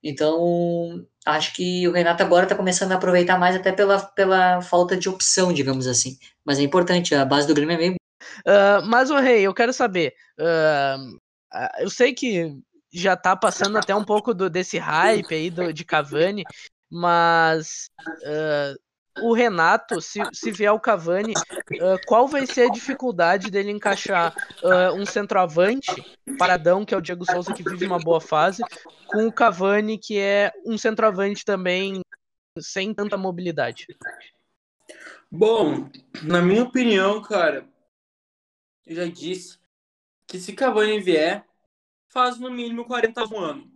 Então, acho que o Renato agora está começando a aproveitar mais até pela, pela falta de opção, digamos assim. Mas é importante, a base do Grêmio é meio. Uh, mas, o Rei, eu quero saber. Uh, eu sei que já tá passando até um pouco do, desse hype aí do, de Cavani, mas uh, o Renato, se, se vier o Cavani, uh, qual vai ser a dificuldade dele encaixar uh, um centroavante, paradão, que é o Diego Souza, que vive uma boa fase, com o Cavani, que é um centroavante também sem tanta mobilidade? Bom, na minha opinião, cara, eu já disse que se Cavani vier, faz no mínimo 40 no ano.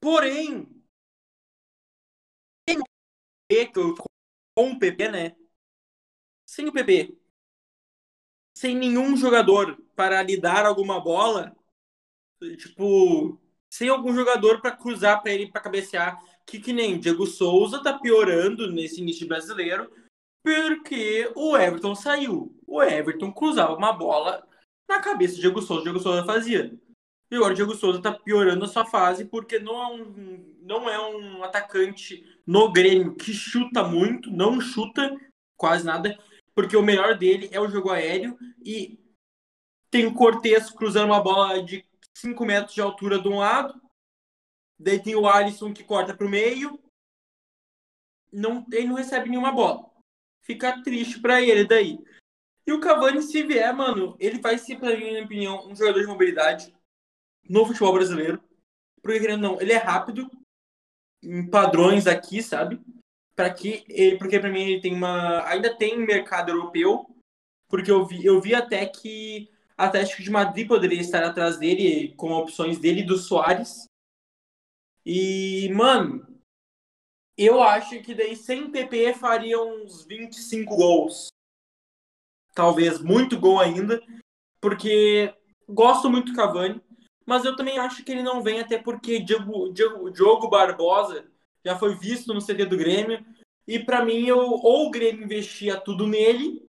Porém, com o PP, né? Sem o PP, sem nenhum jogador para lhe dar alguma bola, tipo, sem algum jogador para cruzar para ele para cabecear, que que nem Diego Souza tá piorando nesse início brasileiro, porque o Everton saiu. O Everton cruzava uma bola na cabeça do Diego Souza, Diego Souza fazia. E o Diego Souza tá piorando a sua fase porque não é um, não é um atacante no Grêmio que chuta muito, não chuta quase nada, porque o melhor dele é o jogo aéreo e tem o Cortez cruzando uma bola de 5 metros de altura de um lado, daí tem o Alisson que corta para o meio, não, ele não recebe nenhuma bola. Fica triste para ele daí. E o Cavani, se vier, mano, ele vai ser, pra minha opinião, um jogador de mobilidade no futebol brasileiro. Porque, querendo não, ele é rápido em padrões aqui, sabe? Para que, porque pra mim ele tem uma. Ainda tem mercado europeu, porque eu vi, eu vi até que Atlético de Madrid poderia estar atrás dele, com opções dele e do Soares. E, mano, eu acho que daí sem PP faria uns 25 gols. Talvez muito gol ainda, porque gosto muito do Cavani, mas eu também acho que ele não vem até porque Diogo, Diogo, Diogo Barbosa já foi visto no CD do Grêmio. E para mim, eu, ou o Grêmio investia tudo nele,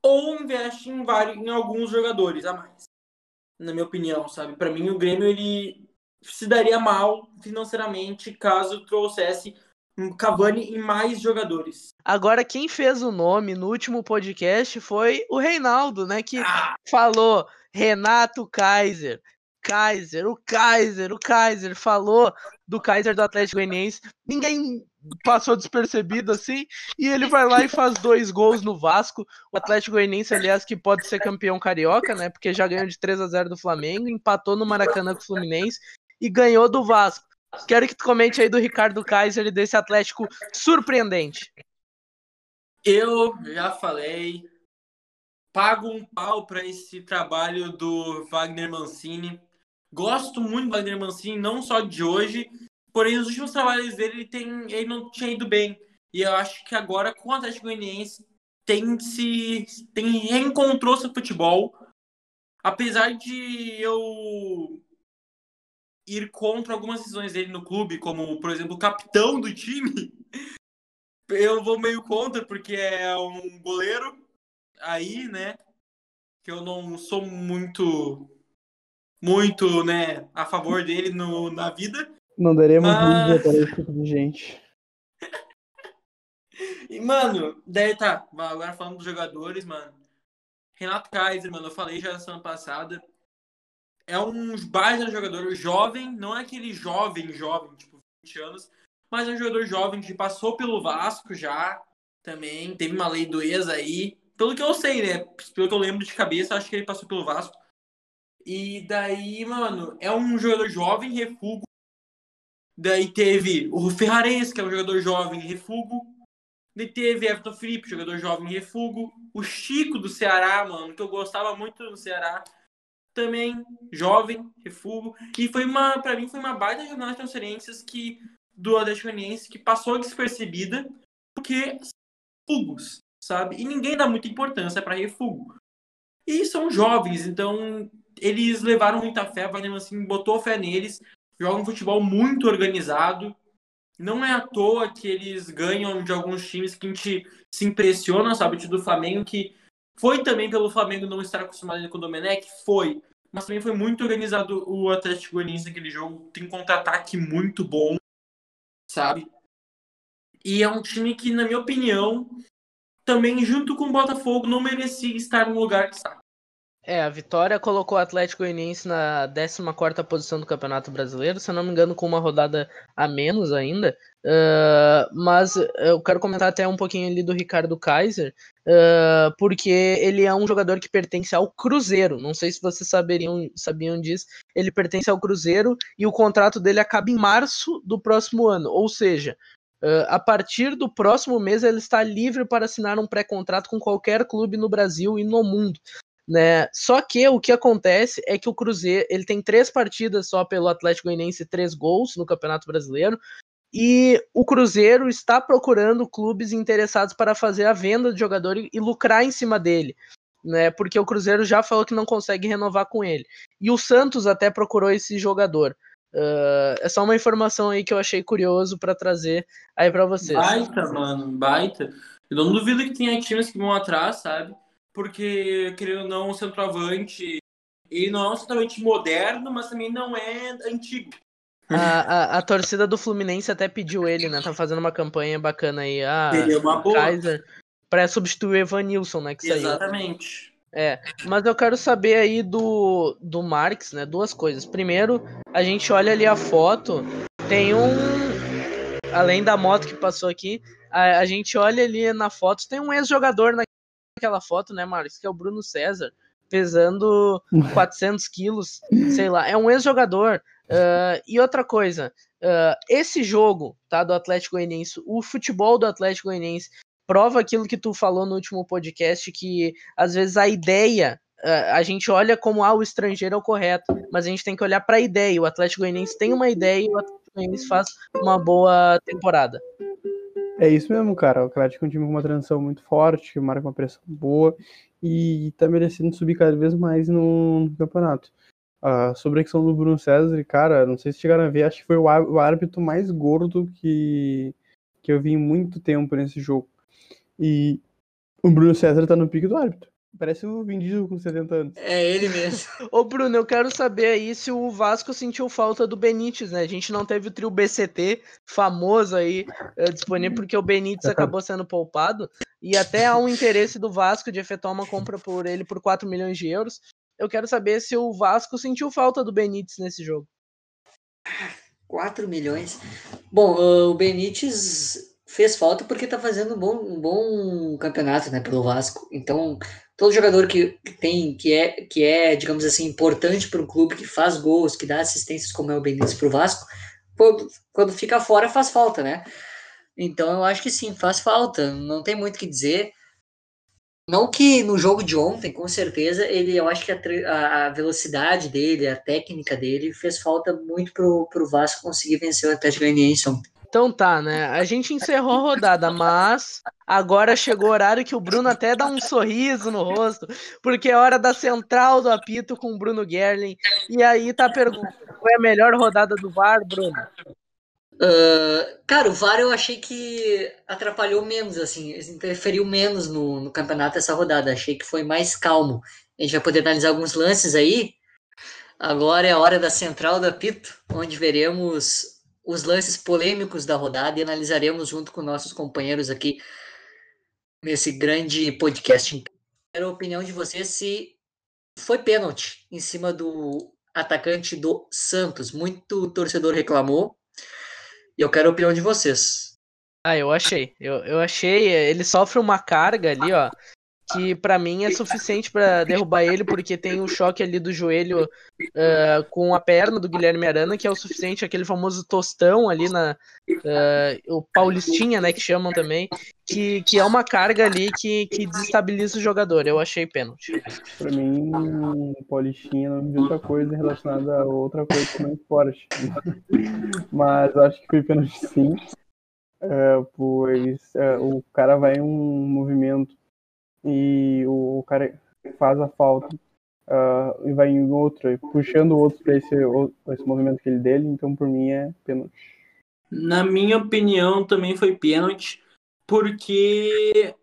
ou investe em, vários, em alguns jogadores a mais. Na minha opinião, sabe? Para mim, o Grêmio ele se daria mal financeiramente caso trouxesse Cavani e mais jogadores. Agora, quem fez o nome no último podcast foi o Reinaldo, né? Que ah. falou Renato Kaiser. Kaiser, o Kaiser, o Kaiser falou do Kaiser do Atlético Goianiense. Ninguém passou despercebido assim, e ele vai lá e faz dois gols no Vasco. O Atlético Goianiense, aliás, que pode ser campeão carioca, né? Porque já ganhou de 3 a 0 do Flamengo, empatou no Maracanã com o Fluminense e ganhou do Vasco. Quero que tu comente aí do Ricardo Kaiser e desse Atlético surpreendente. Eu já falei, pago um pau para esse trabalho do Wagner Mancini. Gosto muito do Wagner Mancini, não só de hoje, porém os últimos trabalhos dele ele, tem, ele não tinha ido bem. E eu acho que agora com o Atlético Goianiense tem se tem reencontrou seu futebol. Apesar de eu ir contra algumas decisões dele no clube, como por exemplo o capitão do time, <laughs> eu vou meio contra porque é um goleiro aí, né? Que eu não sou muito muito, né, a favor dele no, na vida. Não daremos mas... para esse tipo de gente. <laughs> e, mano, daí tá, agora falando dos jogadores, mano. Renato Kaiser, mano, eu falei já na semana passada. É um baita jogador jovem, não é aquele jovem, jovem, tipo 20 anos, mas é um jogador jovem que passou pelo Vasco já, também, teve uma lei do ex aí. Pelo que eu sei, né? Pelo que eu lembro de cabeça, acho que ele passou pelo Vasco. E daí, mano, é um jogador jovem, refugo. Daí teve o Ferrares, que é um jogador jovem, refugo. Daí teve Everton Felipe, jogador jovem, refugo. O Chico do Ceará, mano, que eu gostava muito do Ceará. Também jovem, refugo. E foi uma, pra mim, foi uma baita jornada de transferências que, do Atlético que passou despercebida, porque fugos, sabe? E ninguém dá muita importância para refugo. E são jovens, então eles levaram muita fé, o Wagner Mancini botou fé neles, jogam um futebol muito organizado. Não é à toa que eles ganham de alguns times que a gente se impressiona, sabe? Do Flamengo, que foi também pelo Flamengo não estar acostumado com o Domenech, foi. Mas também foi muito organizado o Atlético Goianiense naquele jogo. Tem contra-ataque muito bom, sabe? E é um time que, na minha opinião, também, junto com o Botafogo, não merecia estar no lugar que está. É, a vitória colocou o Atlético Goianiense na 14 posição do Campeonato Brasileiro, se eu não me engano, com uma rodada a menos ainda. Uh, mas eu quero comentar até um pouquinho ali do Ricardo Kaiser, uh, porque ele é um jogador que pertence ao Cruzeiro. Não sei se vocês saberiam, sabiam disso. Ele pertence ao Cruzeiro e o contrato dele acaba em março do próximo ano. Ou seja, Uh, a partir do próximo mês ele está livre para assinar um pré-contrato com qualquer clube no Brasil e no mundo né? Só que o que acontece é que o Cruzeiro ele tem três partidas só pelo Atlético Goianiense, três gols no Campeonato Brasileiro. E o Cruzeiro está procurando clubes interessados para fazer a venda de jogador e, lucrar em cima dele, né? Porque o Cruzeiro já falou que não consegue renovar com ele. E o Santos até procurou esse jogador. Uh, é só uma informação aí que eu achei curioso para trazer aí para vocês. Baita, mano, baita. Eu não duvido que tenha times que vão atrás, sabe? Porque, querendo ou não, o centroavante, ele não é um centroavante moderno, mas também não é antigo. A, <laughs> a, a, torcida do Fluminense até pediu ele, né? Tá fazendo uma campanha bacana aí. Ah, Seria uma boa. Kaiser, pra substituir o Evanilson, né? Que saiu. Exatamente. É, mas eu quero saber aí do, do Marx, né? Duas coisas. Primeiro, a gente olha ali a foto, tem um. Além da moto que passou aqui, a, a gente olha ali na foto, tem um ex-jogador na aquela foto, né, Marcos, que é o Bruno César, pesando <laughs> 400 quilos, sei lá, é um ex-jogador. Uh, e outra coisa, uh, esse jogo, tá, do Atlético Goianiense, o futebol do Atlético Goianiense prova aquilo que tu falou no último podcast, que às vezes a ideia a gente olha como ah, o estrangeiro é o correto, mas a gente tem que olhar para a ideia. O Atlético Goianiense tem uma ideia e o Atlético Goianiense faz uma boa temporada. É isso mesmo, cara. O Atlético é um time com uma transição muito forte, que marca uma pressão boa e tá merecendo subir cada vez mais no, no campeonato. Uh, sobre a questão do Bruno César, cara, não sei se chegaram a ver, acho que foi o, árbitro mais gordo que, que eu vi em muito tempo nesse jogo. E o Bruno César tá no pique do árbitro. Parece o Vin Diesel com 70 anos. É ele mesmo. <laughs> Ô, Bruno, eu quero saber aí se o Vasco sentiu falta do Benítez, né? A gente não teve o trio BCT famoso aí é, disponível porque o Benítez acabou sendo poupado e até há um interesse do Vasco de efetuar uma compra por ele por 4 milhões de euros. Eu quero saber se o Vasco sentiu falta do Benítez nesse jogo. 4 milhões. Bom, o Benítez fez falta porque tá fazendo um bom, um bom campeonato, né, pelo Vasco. Então, todo jogador que, tem, que é, que é, digamos assim, importante para um clube, que faz gols, que dá assistências, como é o Benítez para o Vasco, quando, quando fica fora faz falta, né? Então eu acho que sim, faz falta. Não tem muito o que dizer. Não que no jogo de ontem, com certeza, ele, eu acho que a, a velocidade dele, a técnica dele, fez falta muito pro, pro Vasco conseguir vencer o Atlético Goianiense ontem. Então tá, né? A gente encerrou a rodada, mas agora chegou o horário que o Bruno até dá um sorriso no rosto, porque é hora da central do apito com o Bruno Gerlin. E aí tá a pergunta: qual é a melhor rodada do VAR, Bruno? Uh, cara, o VAR eu achei que atrapalhou menos, assim, interferiu menos no, no campeonato essa rodada. Achei que foi mais calmo. A gente vai poder analisar alguns lances aí. Agora é a hora da central do apito, onde veremos os lances polêmicos da rodada e analisaremos junto com nossos companheiros aqui nesse grande podcast. Quero a opinião de vocês se foi pênalti em cima do atacante do Santos. Muito torcedor reclamou. E eu quero a opinião de vocês. Ah, eu achei. Eu, eu achei. Ele sofre uma carga ali, ó que para mim é suficiente para derrubar ele, porque tem o choque ali do joelho uh, com a perna do Guilherme Arana, que é o suficiente, aquele famoso tostão ali na. Uh, o Paulistinha, né, que chamam também, que, que é uma carga ali que, que desestabiliza o jogador. Eu achei pênalti. Para mim, Paulistinha não vi outra coisa relacionada a outra coisa mais forte. Mas acho que foi pênalti sim. Uh, pois o cara vai um movimento e o, cara faz a falta uh, e vai em outro, puxando o outro para esse, esse movimento que ele dele, então por mim é pênalti. Na minha opinião, também foi pênalti, porque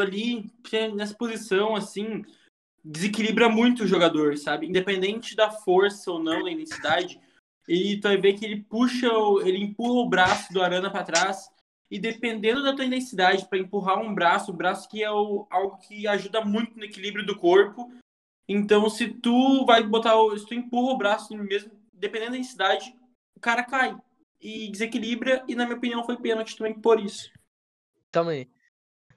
ali, nessa posição, assim, desequilibra muito o jogador, sabe? Independente da força ou não, da intensidade, e tu vai ver que ele puxa, ele empurra o braço do Arana para trás e dependendo da tua intensidade para empurrar um braço, o braço que é o, algo que ajuda muito no equilíbrio do corpo. Então, se tu vai botar, se tu empurra o braço mesmo, dependendo da intensidade, o cara cai e desequilibra e na minha opinião foi pênalti também por isso. Também.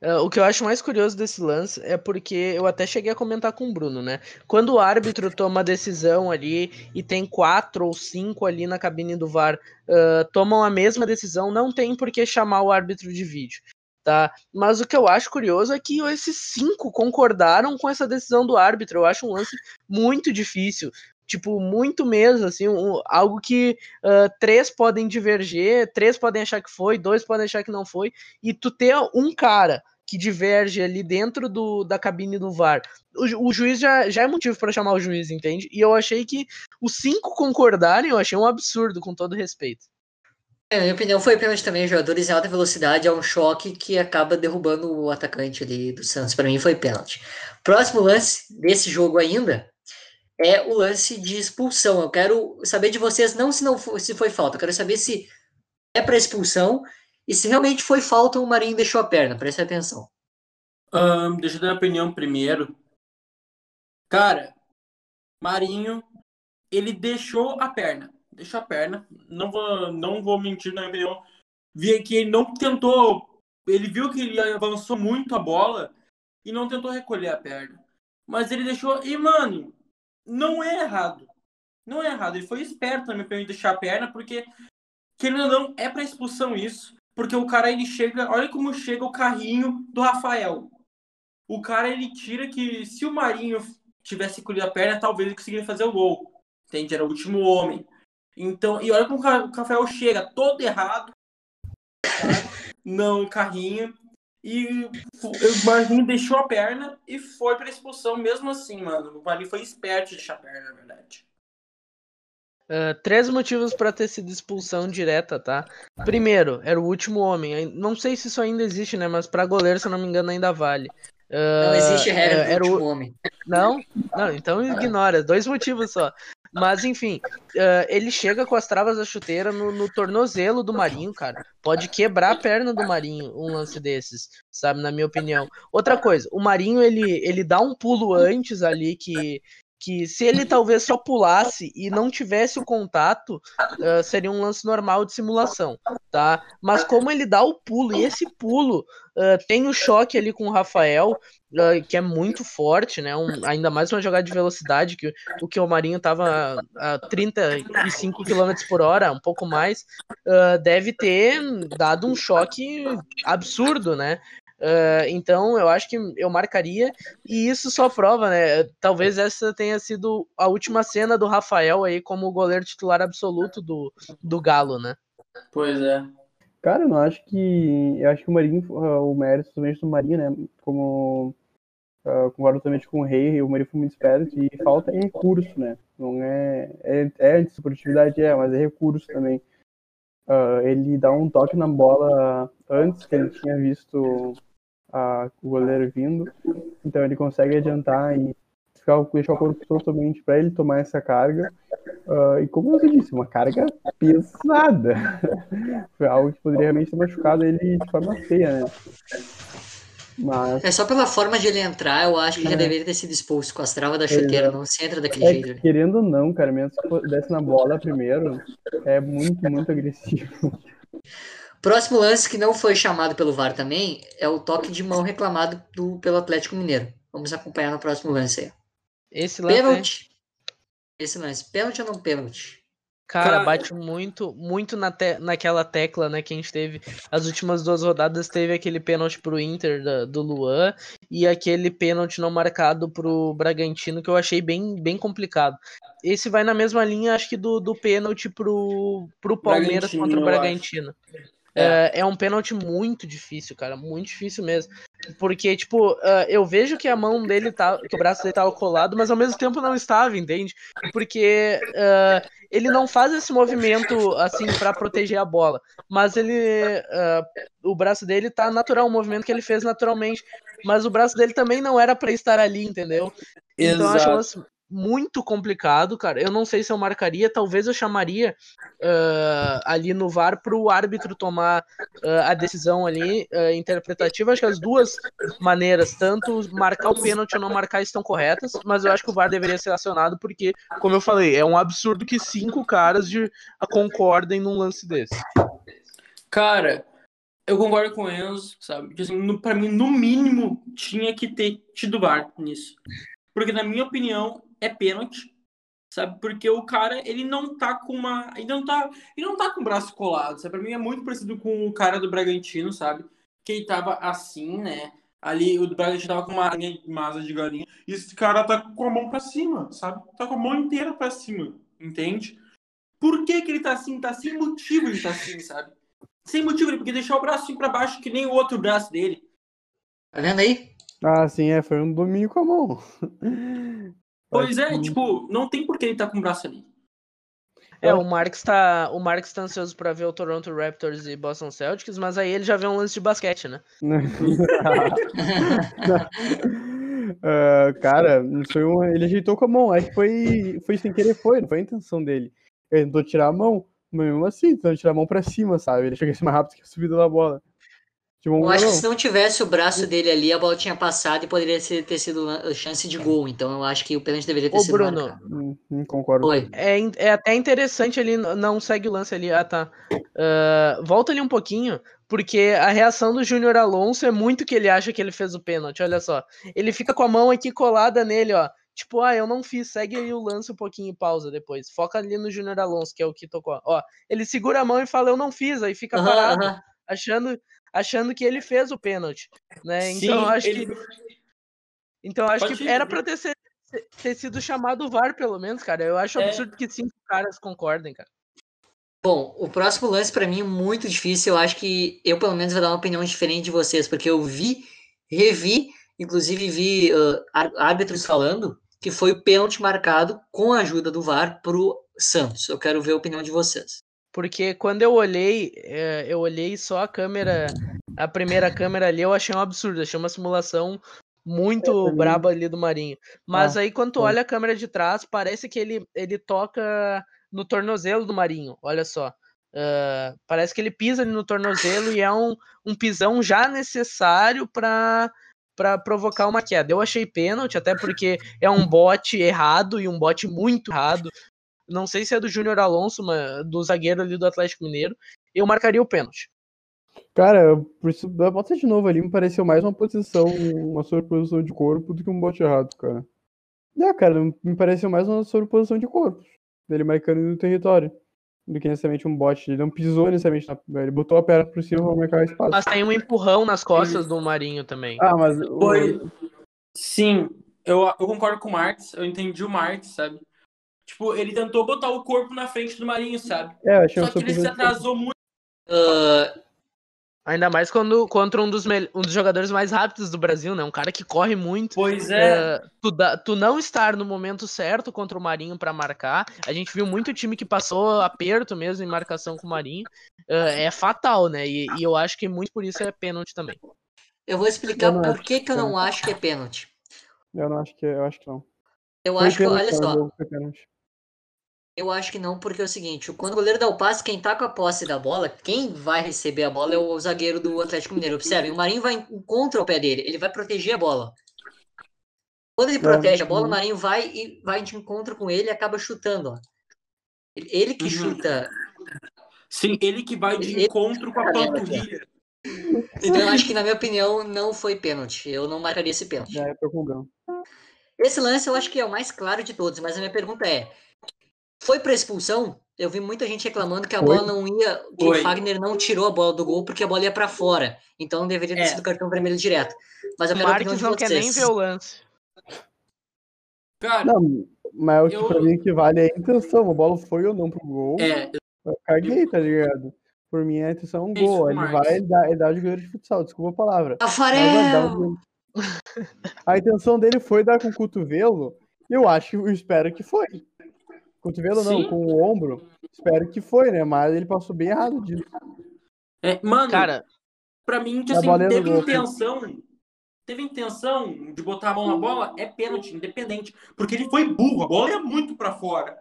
Uh, o que eu acho mais curioso desse lance é porque eu até cheguei a comentar com o Bruno, né? Quando o árbitro <laughs> toma a decisão ali e tem quatro ou cinco ali na cabine do VAR uh, tomam a mesma decisão, não tem por que chamar o árbitro de vídeo, tá? Mas o que eu acho curioso é que esses cinco concordaram com essa decisão do árbitro. Eu acho um lance muito difícil tipo, muito mesmo, assim, um, algo que uh, três podem diverger, três podem achar que foi, dois podem achar que não foi, e tu ter um cara que diverge ali dentro do, da cabine do VAR. O, o juiz já, já é motivo para chamar o juiz, entende? E eu achei que os cinco concordarem, eu achei um absurdo, com todo respeito. É, na minha opinião, foi pênalti também. Jogadores em alta velocidade é um choque que acaba derrubando o atacante ali do Santos. Para mim, foi pênalti. Próximo lance desse jogo ainda é o lance de expulsão. Eu quero saber de vocês, não se, não foi, se foi falta, eu quero saber se é para expulsão e se realmente foi falta, o Marinho deixou a perna. Preste atenção. Um, deixa eu dar a opinião primeiro. Cara, Marinho, ele deixou a perna. Deixou a perna. Não vou, não vou mentir na minha opinião. Vi que ele não tentou. Ele viu que ele avançou muito a bola e não tentou recolher a perna. Mas ele deixou. E, mano, não é errado. Não é errado. Ele foi esperto, na minha opinião, de deixar a perna, porque, querendo ou não, é pra expulsão isso. Porque o cara, ele chega. Olha como chega o carrinho do Rafael. O cara, ele tira que se o Marinho tivesse colhido a perna, talvez ele conseguiria fazer o gol. Entende? Era o último homem. Então, e olha como o Rafael chega todo errado. Não, carrinho. E o Marinho deixou a perna e foi pra expulsão mesmo assim, mano. O Marinho foi esperto de deixar a perna, na verdade. Uh, três motivos para ter sido expulsão direta, tá? Primeiro, era o último homem. Não sei se isso ainda existe, né? Mas para goleiro, se eu não me engano, ainda vale. Uh, não existe regra uh, do último o... homem. Não? Não, então ignora. Dois motivos só. Mas enfim, uh, ele chega com as travas da chuteira no, no, tornozelo do Marinho, cara. Pode quebrar a perna do Marinho um lance desses, sabe? Na minha opinião. Outra coisa, o Marinho ele, ele dá um pulo antes ali que que se ele talvez só pulasse e não tivesse o contato, uh, seria um lance normal de simulação, tá? Mas como ele dá o pulo, e esse pulo uh, tem o choque ali com o Rafael, uh, que é muito forte, né? Um, ainda mais uma jogada de velocidade, que o que o Marinho estava a 35 km por hora, um pouco mais, deve ter dado um choque absurdo, né? Uh, então eu acho que eu marcaria e isso só prova, né? Talvez essa tenha sido a última cena do Rafael aí como goleiro titular absoluto do, do Galo, né? Pois é. Cara, eu não acho que. Eu acho que o Marinho, uh, o mérito somente do Marinho, né? Como uh, concordo totalmente com o Rei, o Marinho foi muito esperto e falta é recurso, né? Não é. É, é antiesportividade, é, mas é recurso também. Uh, ele dá um toque na bola antes que ele tinha visto a, o goleiro vindo. Então ele consegue adiantar e ficar, deixar o corpo totalmente para ele tomar essa carga. Uh, e como você disse, uma carga pesada. <laughs> Foi algo que poderia realmente ter machucado ele de forma feia, né? Mas... É só pela forma de ele entrar, eu acho que é. já deveria ter sido expulso com as travas da chuteira, não se entra daquele é, jeito. Querendo ou não, cara, mesmo se desse na bola primeiro, é muito, muito agressivo. <laughs> Próximo lance que não foi chamado pelo VAR também é o toque de mão reclamado do, pelo Atlético Mineiro. Vamos acompanhar no próximo lance aí. Esse lance. Pênalti. É... Esse lance. Pênalti ou não pênalti? Cara, bate muito, muito na te naquela tecla, né, que a gente teve. As últimas duas rodadas teve aquele pênalti pro Inter da, do Luan e aquele pênalti não marcado pro Bragantino, que eu achei bem, bem complicado. Esse vai na mesma linha, acho que do, do pênalti pro, pro Palmeiras contra o Bragantino. É. é, um pênalti muito difícil, cara. Muito difícil mesmo. Porque, tipo, uh, eu vejo que a mão dele tá. que o braço dele tava colado, mas ao mesmo tempo não estava, entende? Porque uh, ele não faz esse movimento assim para proteger a bola. Mas ele. Uh, o braço dele tá natural, um movimento que ele fez naturalmente. Mas o braço dele também não era para estar ali, entendeu? Então Exato. acho muito complicado, cara. Eu não sei se eu marcaria, talvez eu chamaria uh, ali no VAR para o árbitro tomar uh, a decisão ali uh, interpretativa. Acho que as duas maneiras, tanto marcar o pênalti ou não marcar, estão corretas, mas eu acho que o VAR deveria ser acionado porque, como eu falei, é um absurdo que cinco caras de, concordem num lance desse. Cara, eu concordo com o Enzo, sabe? Assim, para mim, no mínimo, tinha que ter tido VAR nisso. Porque, na minha opinião, é pênalti, sabe? Porque o cara, ele não tá com uma. Ele não tá, ele não tá com o braço colado, sabe? Pra mim é muito parecido com o cara do Bragantino, sabe? Que ele tava assim, né? Ali o Bragantino tava com uma, uma asa de galinha. E esse cara tá com a mão pra cima, sabe? Tá com a mão inteira pra cima, entende? Por que, que ele tá assim? Tá sem motivo ele tá assim, sabe? Sem motivo, porque deixou o braço assim pra baixo que nem o outro braço dele. Tá vendo aí? Ah, sim, é, foi um domínio com a mão. Pois é, tipo, não tem por que ele tá com o braço ali. É, o Marx tá, o Marx tá ansioso pra ver o Toronto Raptors e Boston Celtics, mas aí ele já vê um lance de basquete, né? <laughs> uh, cara, foi um, ele ajeitou com a mão, acho que foi, foi sem querer, foi, não foi a intenção dele. Ele tentou tirar a mão, mas mesmo assim, tentou tirar a mão pra cima, sabe? Ele chegou mais rápido que a subida da bola. Tipo, eu acho que se não tivesse o braço dele ali, a bola tinha passado e poderia ter sido chance de gol. Então eu acho que o pênalti deveria ter Ô, sido Bruno, marcado. Hum, concordo. É, é até interessante ali, não segue o lance ali. Ah, tá. Uh, volta ali um pouquinho, porque a reação do Júnior Alonso é muito que ele acha que ele fez o pênalti, olha só. Ele fica com a mão aqui colada nele, ó. Tipo, ah, eu não fiz, segue aí o lance um pouquinho e pausa depois. Foca ali no Júnior Alonso, que é o que tocou. Ó, ele segura a mão e fala, eu não fiz, aí fica parado, uhum. achando achando que ele fez o pênalti, né? Então Sim, acho ele... que então acho Pode que ir. era para ter, ter sido chamado VAR pelo menos, cara. Eu acho é. absurdo que cinco caras concordem, cara. Bom, o próximo lance para mim é muito difícil. Eu acho que eu pelo menos vou dar uma opinião diferente de vocês, porque eu vi, revi, inclusive vi uh, árbitros falando que foi o pênalti marcado com a ajuda do VAR pro Santos. Eu quero ver a opinião de vocês. Porque quando eu olhei, é, eu olhei só a câmera, a primeira câmera ali, eu achei um absurdo, achei uma simulação muito braba ali do Marinho. Mas ah, aí quando tu olha a câmera de trás, parece que ele, ele toca no tornozelo do Marinho, olha só. Uh, parece que ele pisa ali no tornozelo e é um, um pisão já necessário para para provocar uma queda. Eu achei pênalti, até porque é um bote errado e um bote muito errado. Não sei se é do Júnior Alonso, mas do zagueiro ali do Atlético Mineiro. Eu marcaria o pênalti. Cara, por isso, bota de novo ali, me pareceu mais uma posição, uma sobreposição de corpo do que um bote errado, cara. É, cara, me pareceu mais uma sobreposição de corpo. Dele marcando no território. Do que necessariamente um bote. Ele não pisou necessariamente na. Ele botou a perna por cima pra marcar o espaço. Mas tem um empurrão nas costas do Marinho também. Ah, mas. Foi. Sim, eu, eu concordo com o Marx, eu entendi o Marx, sabe? Tipo, ele tentou botar o corpo na frente do Marinho, sabe? É, achei Só que ele se atrasou muito. Uh, ainda mais quando contra um dos, um dos jogadores mais rápidos do Brasil, né? Um cara que corre muito. Pois é. Uh, tu, da, tu não estar no momento certo contra o Marinho para marcar. A gente viu muito time que passou aperto mesmo em marcação com o Marinho. Uh, é fatal, né? E, e, eu acho que muito por isso é pênalti também. Eu vou explicar por que, que eu não acho que é pênalti. Eu não acho que eu acho que não. Eu Foi acho que, olha só. Eu acho que não, porque é o seguinte, quando o goleiro dá o passe, quem tá com a posse da bola, quem vai receber a bola é o zagueiro do Atlético Mineiro. Observe, o Marinho vai contra o pé dele, ele vai proteger a bola. Quando ele protege a bola, o Marinho vai e vai de encontro com ele e acaba chutando. Ó. Ele que uhum. chuta. Sim, ele que vai de ele... encontro com a panturrilha. Então eu acho que, na minha opinião, não foi pênalti. Eu não marcaria esse pênalti. É, tô com Esse lance eu acho que é o mais claro de todos, mas a minha pergunta é: foi para expulsão? Eu vi muita gente reclamando que a Foi? bola não ia, que Foi. o Fagner não tirou a bola do gol porque a bola ia para fora. Então deveria ter é. sido cartão vermelho direto. Mas eu quero Marques opinião de não vocês. quer nem ver o lance. Cara, não, mas o que eu... pra mim que vale é a intenção. A bola foi ou não pro gol. É. Eu caguei, tá ligado? Por mim, a intenção é um gol. Ele vai e dá, ele dá de goleiro de futsal, desculpa a palavra. Tafarel! A intenção dele foi dar com o cotovelo. Eu acho, eu espero que foi. Cotovelo não, com o ombro. Espero que foi, né? Mas ele passou bem errado disso. É, mano, cara, pra mim, tipo, assim, teve intenção. Teve intenção de botar a mão na bola, é pênalti, independente. Porque ele foi burro, a bola ia muito pra fora.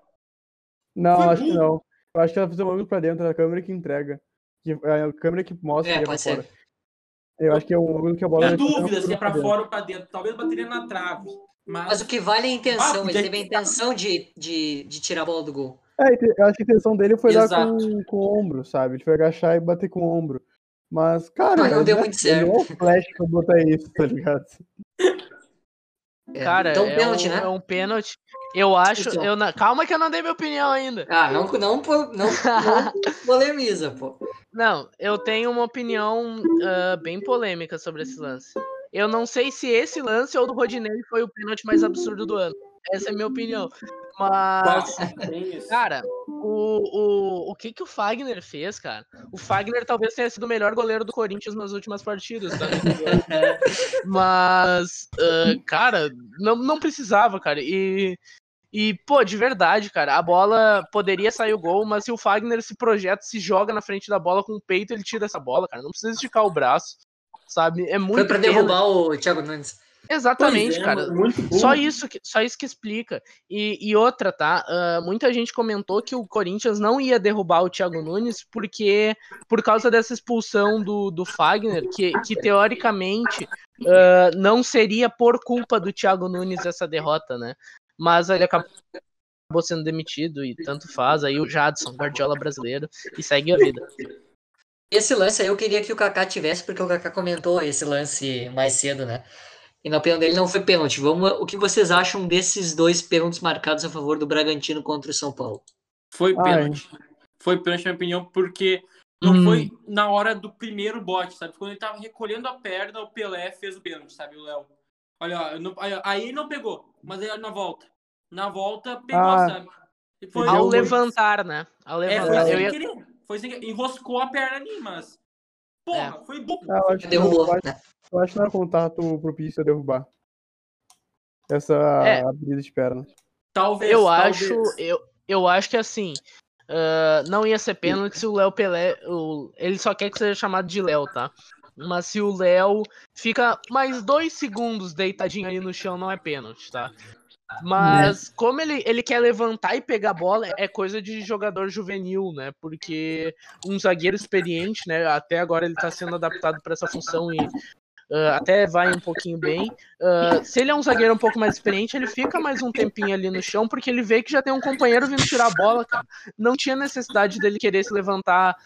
Não, foi acho burro. que não. Eu acho que ela fez o ângulo pra dentro, é a câmera que entrega. É a câmera que mostra é, que é pra fora. Eu acho que é o ângulo que a bola. Tem dúvida se é pra fora ou pra dentro. Talvez bateria na trave. Mas... Mas o que vale é a intenção. Ah, ele teve a intenção de, de, de tirar a bola do gol. É, eu acho que a intenção dele foi Exato. dar com, com o ombro, sabe? Ele foi agachar e bater com o ombro. Mas, cara. Não, não deu muito certo. Não é flash pra botar isso, tá ligado? É, cara, então, é, pênalti, um, né? é um pênalti. Eu acho. Então. Eu, calma que eu não dei minha opinião ainda. Ah, não, não, não, não <laughs> polemiza, pô. Não, eu tenho uma opinião uh, bem polêmica sobre esse lance. Eu não sei se esse lance ou do Rodinei foi o pênalti mais absurdo do ano. Essa é a minha opinião. Mas, cara, o, o, o que que o Fagner fez, cara? O Fagner talvez tenha sido o melhor goleiro do Corinthians nas últimas partidas, tá? <laughs> Mas, uh, cara, não, não precisava, cara. E, e, pô, de verdade, cara, a bola poderia sair o gol, mas se o Fagner se projeta, se joga na frente da bola com o peito, ele tira essa bola, cara. Não precisa esticar o braço sabe? É muito. Foi pra derrubar o Thiago Nunes. Exatamente, é, cara. Só isso, que, só isso que explica. E, e outra, tá? Uh, muita gente comentou que o Corinthians não ia derrubar o Thiago Nunes porque por causa dessa expulsão do, do Fagner, que, que teoricamente uh, não seria por culpa do Thiago Nunes essa derrota, né? Mas ele acabou sendo demitido e tanto faz. Aí o Jadson, Guardiola brasileiro, e segue a vida. Esse lance aí eu queria que o Kaká tivesse, porque o Kaká comentou esse lance mais cedo, né? E na opinião dele não foi pênalti. Vamos, o que vocês acham desses dois pênaltis marcados a favor do Bragantino contra o São Paulo? Foi Ai. pênalti. Foi pênalti, na minha opinião, porque não Hum. foi na hora do primeiro bote, sabe? Quando ele tava recolhendo a perna, o Pelé fez o pênalti, sabe? O Léo. Olha, não- aí- ele não pegou, mas aí na volta. Na volta, pegou, Ah. sabe? Foi, Ao levantar, né? Ao É, foi levantar. sem Eu ia- querer. Foi sem querer. Enroscou a perna ali, mas. Porra, foi burro. Ah, eu, acho que, Derrubou, eu, acho, eu acho que não era contato propício a derrubar. Essa É. abrida de perna. Talvez. Eu talvez. acho, eu, eu acho que assim, ah, não ia ser pênalti se o Léo Pelé, o- ele só quer que seja chamado de Léo, tá? Mas se o Léo fica mais dois segundos deitadinho ali no chão, não é pênalti, tá? Mas como ele, ele quer levantar e pegar a bola, é coisa de jogador juvenil, né? Porque um zagueiro experiente, né? Até agora ele tá sendo adaptado para essa função e ah, até vai um pouquinho bem. Ah, se ele é um zagueiro um pouco mais experiente, ele fica mais um tempinho ali no chão, porque ele vê que já tem um companheiro vindo tirar a bola, cara. Não tinha necessidade dele querer se levantar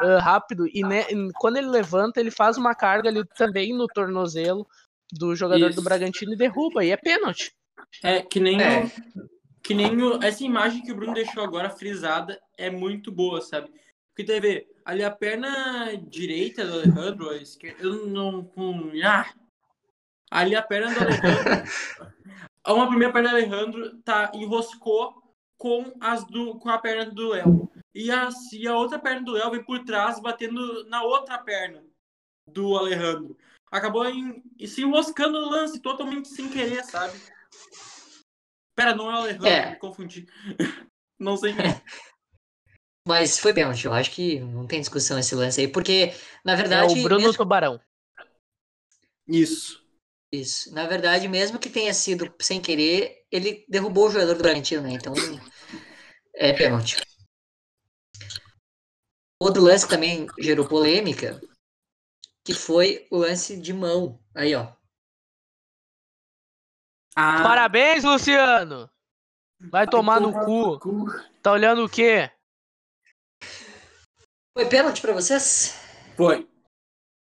ah, rápido. E né, quando ele levanta, ele faz uma carga ali também no tornozelo do jogador Isso. do Bragantino e derruba, e é pênalti. É, que nem, É. o- que nem o- essa imagem que o Bruno deixou agora frisada é muito boa, sabe? Porque tu ver, ali a perna direita do Alejandro, a esquerda, eu não. com- ah, ali a perna do Alejandro. <laughs> uma primeira perna do Alejandro tá, enroscou com, as do, com a perna do Léo. E a, e a outra perna do Léo vem por trás, batendo na outra perna do Alejandro. Acabou em, se enroscando no lance totalmente sem querer, sabe? Pera, não é o Alejandro, É. me confundi. <laughs> Não sei quem. <laughs> é. Mas foi pênalti, eu acho que não tem discussão esse lance aí, porque, na É verdade, o Bruno mesmo- Tubarão. Isso. isso, na verdade, mesmo que tenha sido sem querer, ele derrubou o jogador do Bragantino, né? Então, é pênalti. Outro lance que também gerou polêmica, que foi o lance de mão. Aí, ó. Ah, Parabéns, Luciano! Vai tomar no cu. Tá olhando o quê? Foi pênalti pra vocês? Foi.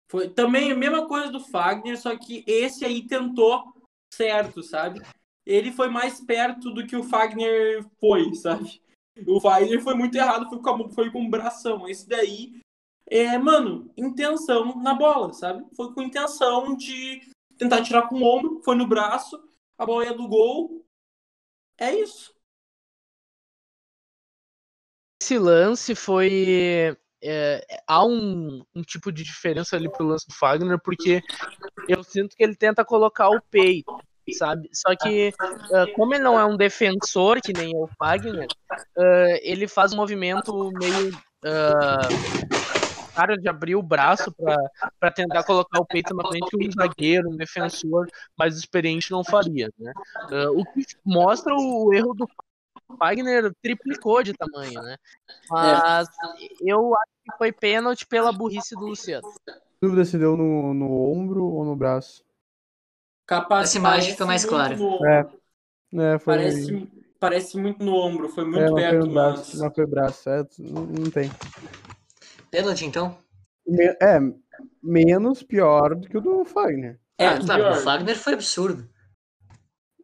Foi também a mesma coisa do Fagner, só que esse aí tentou certo, sabe? Ele foi mais perto do que o Fagner foi, sabe? O Fagner foi muito errado, foi com, foi com o bração. Esse daí é, mano, intenção na bola, sabe? Foi com intenção de tentar tirar com o ombro, foi no braço, a bola ia do gol. É isso. Esse lance foi. é, há um, um tipo de diferença ali pro lance do Fagner, porque eu sinto que ele tenta colocar o peito, sabe? Só que, ah, como ele não é um defensor, que nem é o Fagner, ah, ele faz um movimento meio. ah, cara de abrir o braço pra tentar colocar o peito na frente que um zagueiro, um defensor mais experiente não faria, né? Ah, o que mostra o erro do Fagner triplicou de tamanho, né? Mas eu acho que foi pênalti pela burrice do Luciano. Dúvida se deu no, no ombro ou no braço. Capaz, Essa imagem fica mais clara. É. É, foi. Parece, parece muito no ombro, foi é, muito não foi perto, no braço. mas... Não foi braço. É, não, não tem. Pênalti, então? Me- É, menos pior do que o do Fagner. É, ah, claro, pior. o Fagner foi absurdo.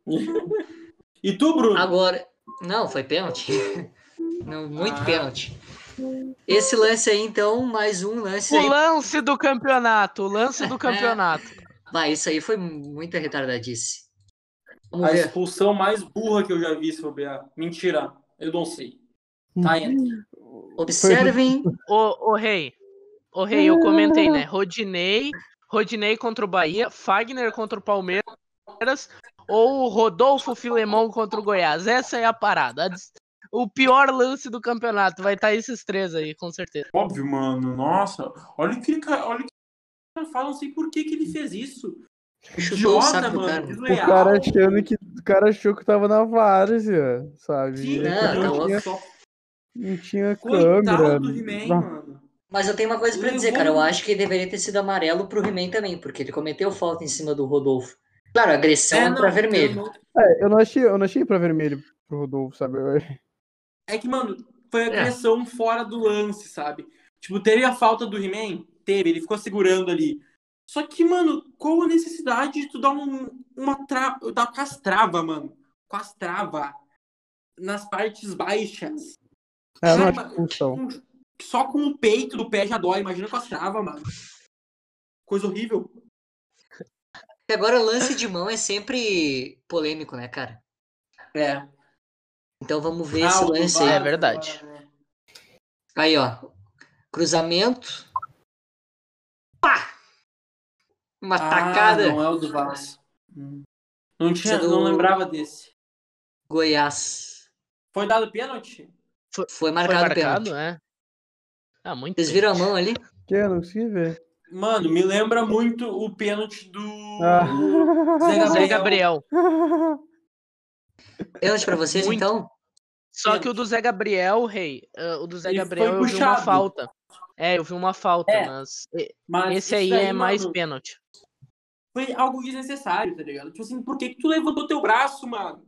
<laughs> E tu, Bruno? Agora, não, foi pênalti. <laughs> Não, muito Ah. pênalti. Esse lance aí, então, mais um lance O aí. lance do campeonato, o lance do <laughs> campeonato. Vai, isso aí foi muita retardadice. Vamos A ver. expulsão mais burra que eu já vi, se bobear. Mentira, eu não sei. Tá indo. Observem. Ô, ô rei, ô rei, eu comentei, né? Rodinei, Rodinei contra o Bahia, Fagner contra o Palmeiras ou Rodolfo Filemão contra o Goiás. Essa é a parada. O pior lance do campeonato vai estar esses três aí, com certeza. Óbvio, mano. Nossa, olha o que ele, ca- olha o que ele fala, não sei por que, que ele fez isso. O Idiota, do cara. mano. O cara achando que. O cara achou que tava na várzea, sabe? Sim, Não, não, tá louco. só- não tinha Coitado câmera. do He-Man, mano. Mas eu tenho uma coisa pra Levou dizer, cara. Eu acho que deveria ter sido amarelo pro He-Man também, porque ele cometeu falta em cima do Rodolfo. Claro, agressão é, não, pra vermelho. eu não- É, eu não achei, eu não achei pra vermelho pro Rodolfo, sabe? Eu- É que, mano, foi É. agressão fora do lance, sabe? Tipo, teve a falta do He-Man? Teve, ele ficou segurando ali. Só que, mano, qual a necessidade de tu dar um, uma trava, dar com as travas, mano? Com as travas nas partes baixas. É, não acho função. só com o peito do pé já dói, imagina com as travas, mano. Coisa horrível. E agora, lance de mão é sempre polêmico, né, cara? É. Então vamos ver Ah, esse lance aí. É verdade. né? Aí, ó. Cruzamento. Pá! Uma Ah, tacada. não é o do Vasco. Hum. Não, tinha, é do- não lembrava desse. Goiás. Foi dado pênalti? Foi Foi marcado, marcado, pênalti. é? Ah, muito Vocês viram a mão ali? Que eu não consegui ver. Mano, me lembra muito o pênalti do Ah. Zé <laughs> Zé Gabriel. Gabriel. Pênalti pra vocês, Muito. então? Só que o do Zé Gabriel, rei, ah, o do Zé Ele Gabriel foi eu vi uma falta. É, eu vi uma falta, É, mas Mas esse aí daí, é mais mano, pênalti. Foi algo desnecessário, tá ligado? Tipo assim, por que, que tu levantou teu braço, mano?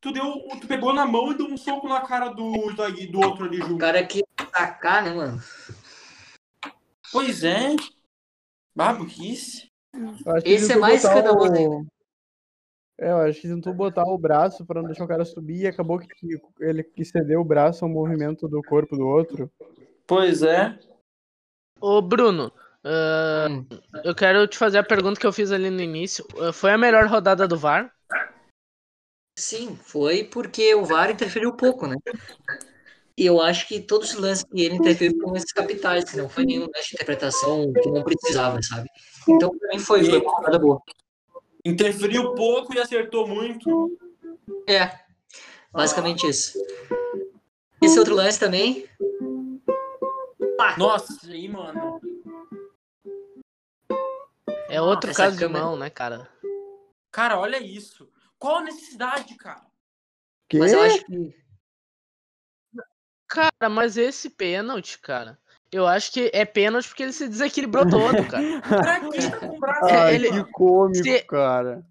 Tu deu. Tu pegou na mão e deu um soco na cara do, do, outro ali O junto. cara que atacar, né, mano? Pois é. Babuquice. Esse é mais escandaloso o- ainda. É, eu acho que tentou botar o braço pra não deixar o cara subir e acabou que ele ceder o braço ao movimento do corpo do outro. Pois é. Ô, Bruno, Hum. eu quero te fazer a pergunta que eu fiz ali no início. Ah, Foi a melhor rodada do VAR? Sim, foi porque o VAR interferiu pouco, né? E eu acho que todos os lances que ele interferiu foram esses capitais, que não foi nenhum lance de interpretação que não precisava, sabe? Então, pra mim, foi, foi uma rodada boa. Interferiu pouco e acertou muito. É, basicamente isso. Esse outro lance também. Pá, Nossa, aí, mano. É outro Essa caso câmera- de mão, né, cara? Cara, olha isso. Qual a necessidade, cara? Que? mas eu acho que. Cara, mas esse pênalti, cara, eu acho que é pênalti porque ele se desequilibrou todo, cara. <laughs> Pra que tá com o braço? É, Ai, ele- que cômico, se- cara.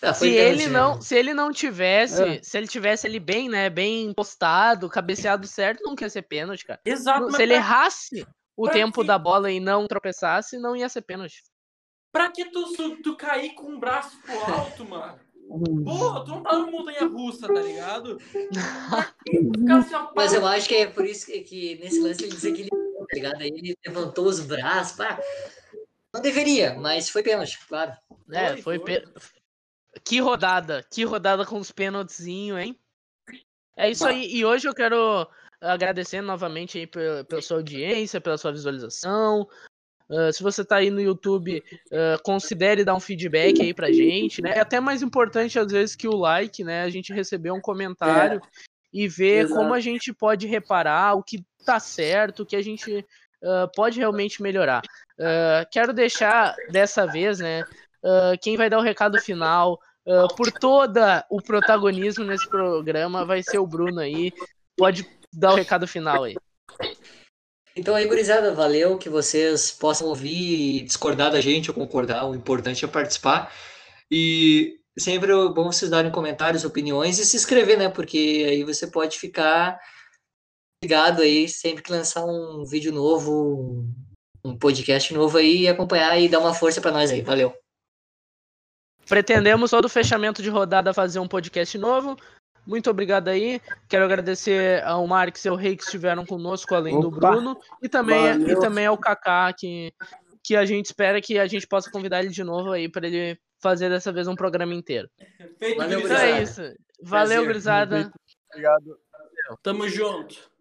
Foi Se ele né? não, se ele não tivesse, É. se ele tivesse ali bem, né, bem postado, cabeceado certo, não quer ser pênalti, cara. Exato, Se ele pra, errasse o pra tempo quê? da bola e não tropeçasse, não ia ser pênalti. Pra que tu, tu cair com o braço pro alto, mano? Pô, tu não tá numa montanha russa, tá ligado? <laughs> Mas eu acho que é por isso que, que nesse lance ele desequilibrou, tá ligado? Aí ele levantou os braços, pá. Não deveria, mas foi pênalti, claro. É, Foi, foi. foi. pê- Que rodada, que rodada com os pênaltizinhos, hein? É isso aí. E hoje eu quero agradecer novamente aí pela, pela sua audiência, pela sua visualização. Ah, se você tá aí no YouTube, ah, considere dar um feedback aí pra gente, né? É até mais importante às vezes que o like, né? A gente receber um comentário e ver Exato. como a gente pode reparar o que tá certo, o que a gente ah, pode realmente melhorar. Quero deixar dessa vez, né? quem vai dar o recado final por toda o protagonismo nesse programa vai ser o Bruno aí. Pode dar o recado final aí. Então aí, gurizada, valeu que vocês possam ouvir e discordar da gente ou concordar. O importante é participar. E sempre é bom vocês darem comentários, opiniões e se inscrever, né? Porque aí você pode ficar ligado aí sempre que lançar um vídeo novo, um podcast novo aí e acompanhar e dar uma força pra nós aí. Valeu. Pretendemos todo fechamento de rodada fazer um podcast novo. Muito obrigado aí. Quero agradecer ao Marx e ao Rei que estiveram conosco, além do Opa. Bruno. E também, e também ao Kaká, que, que a gente espera que a gente possa convidar ele de novo aí para ele fazer dessa vez um programa inteiro. Feito, Valeu, Então é isso. Valeu, Prazer. gurizada. Obrigado. Tamo junto.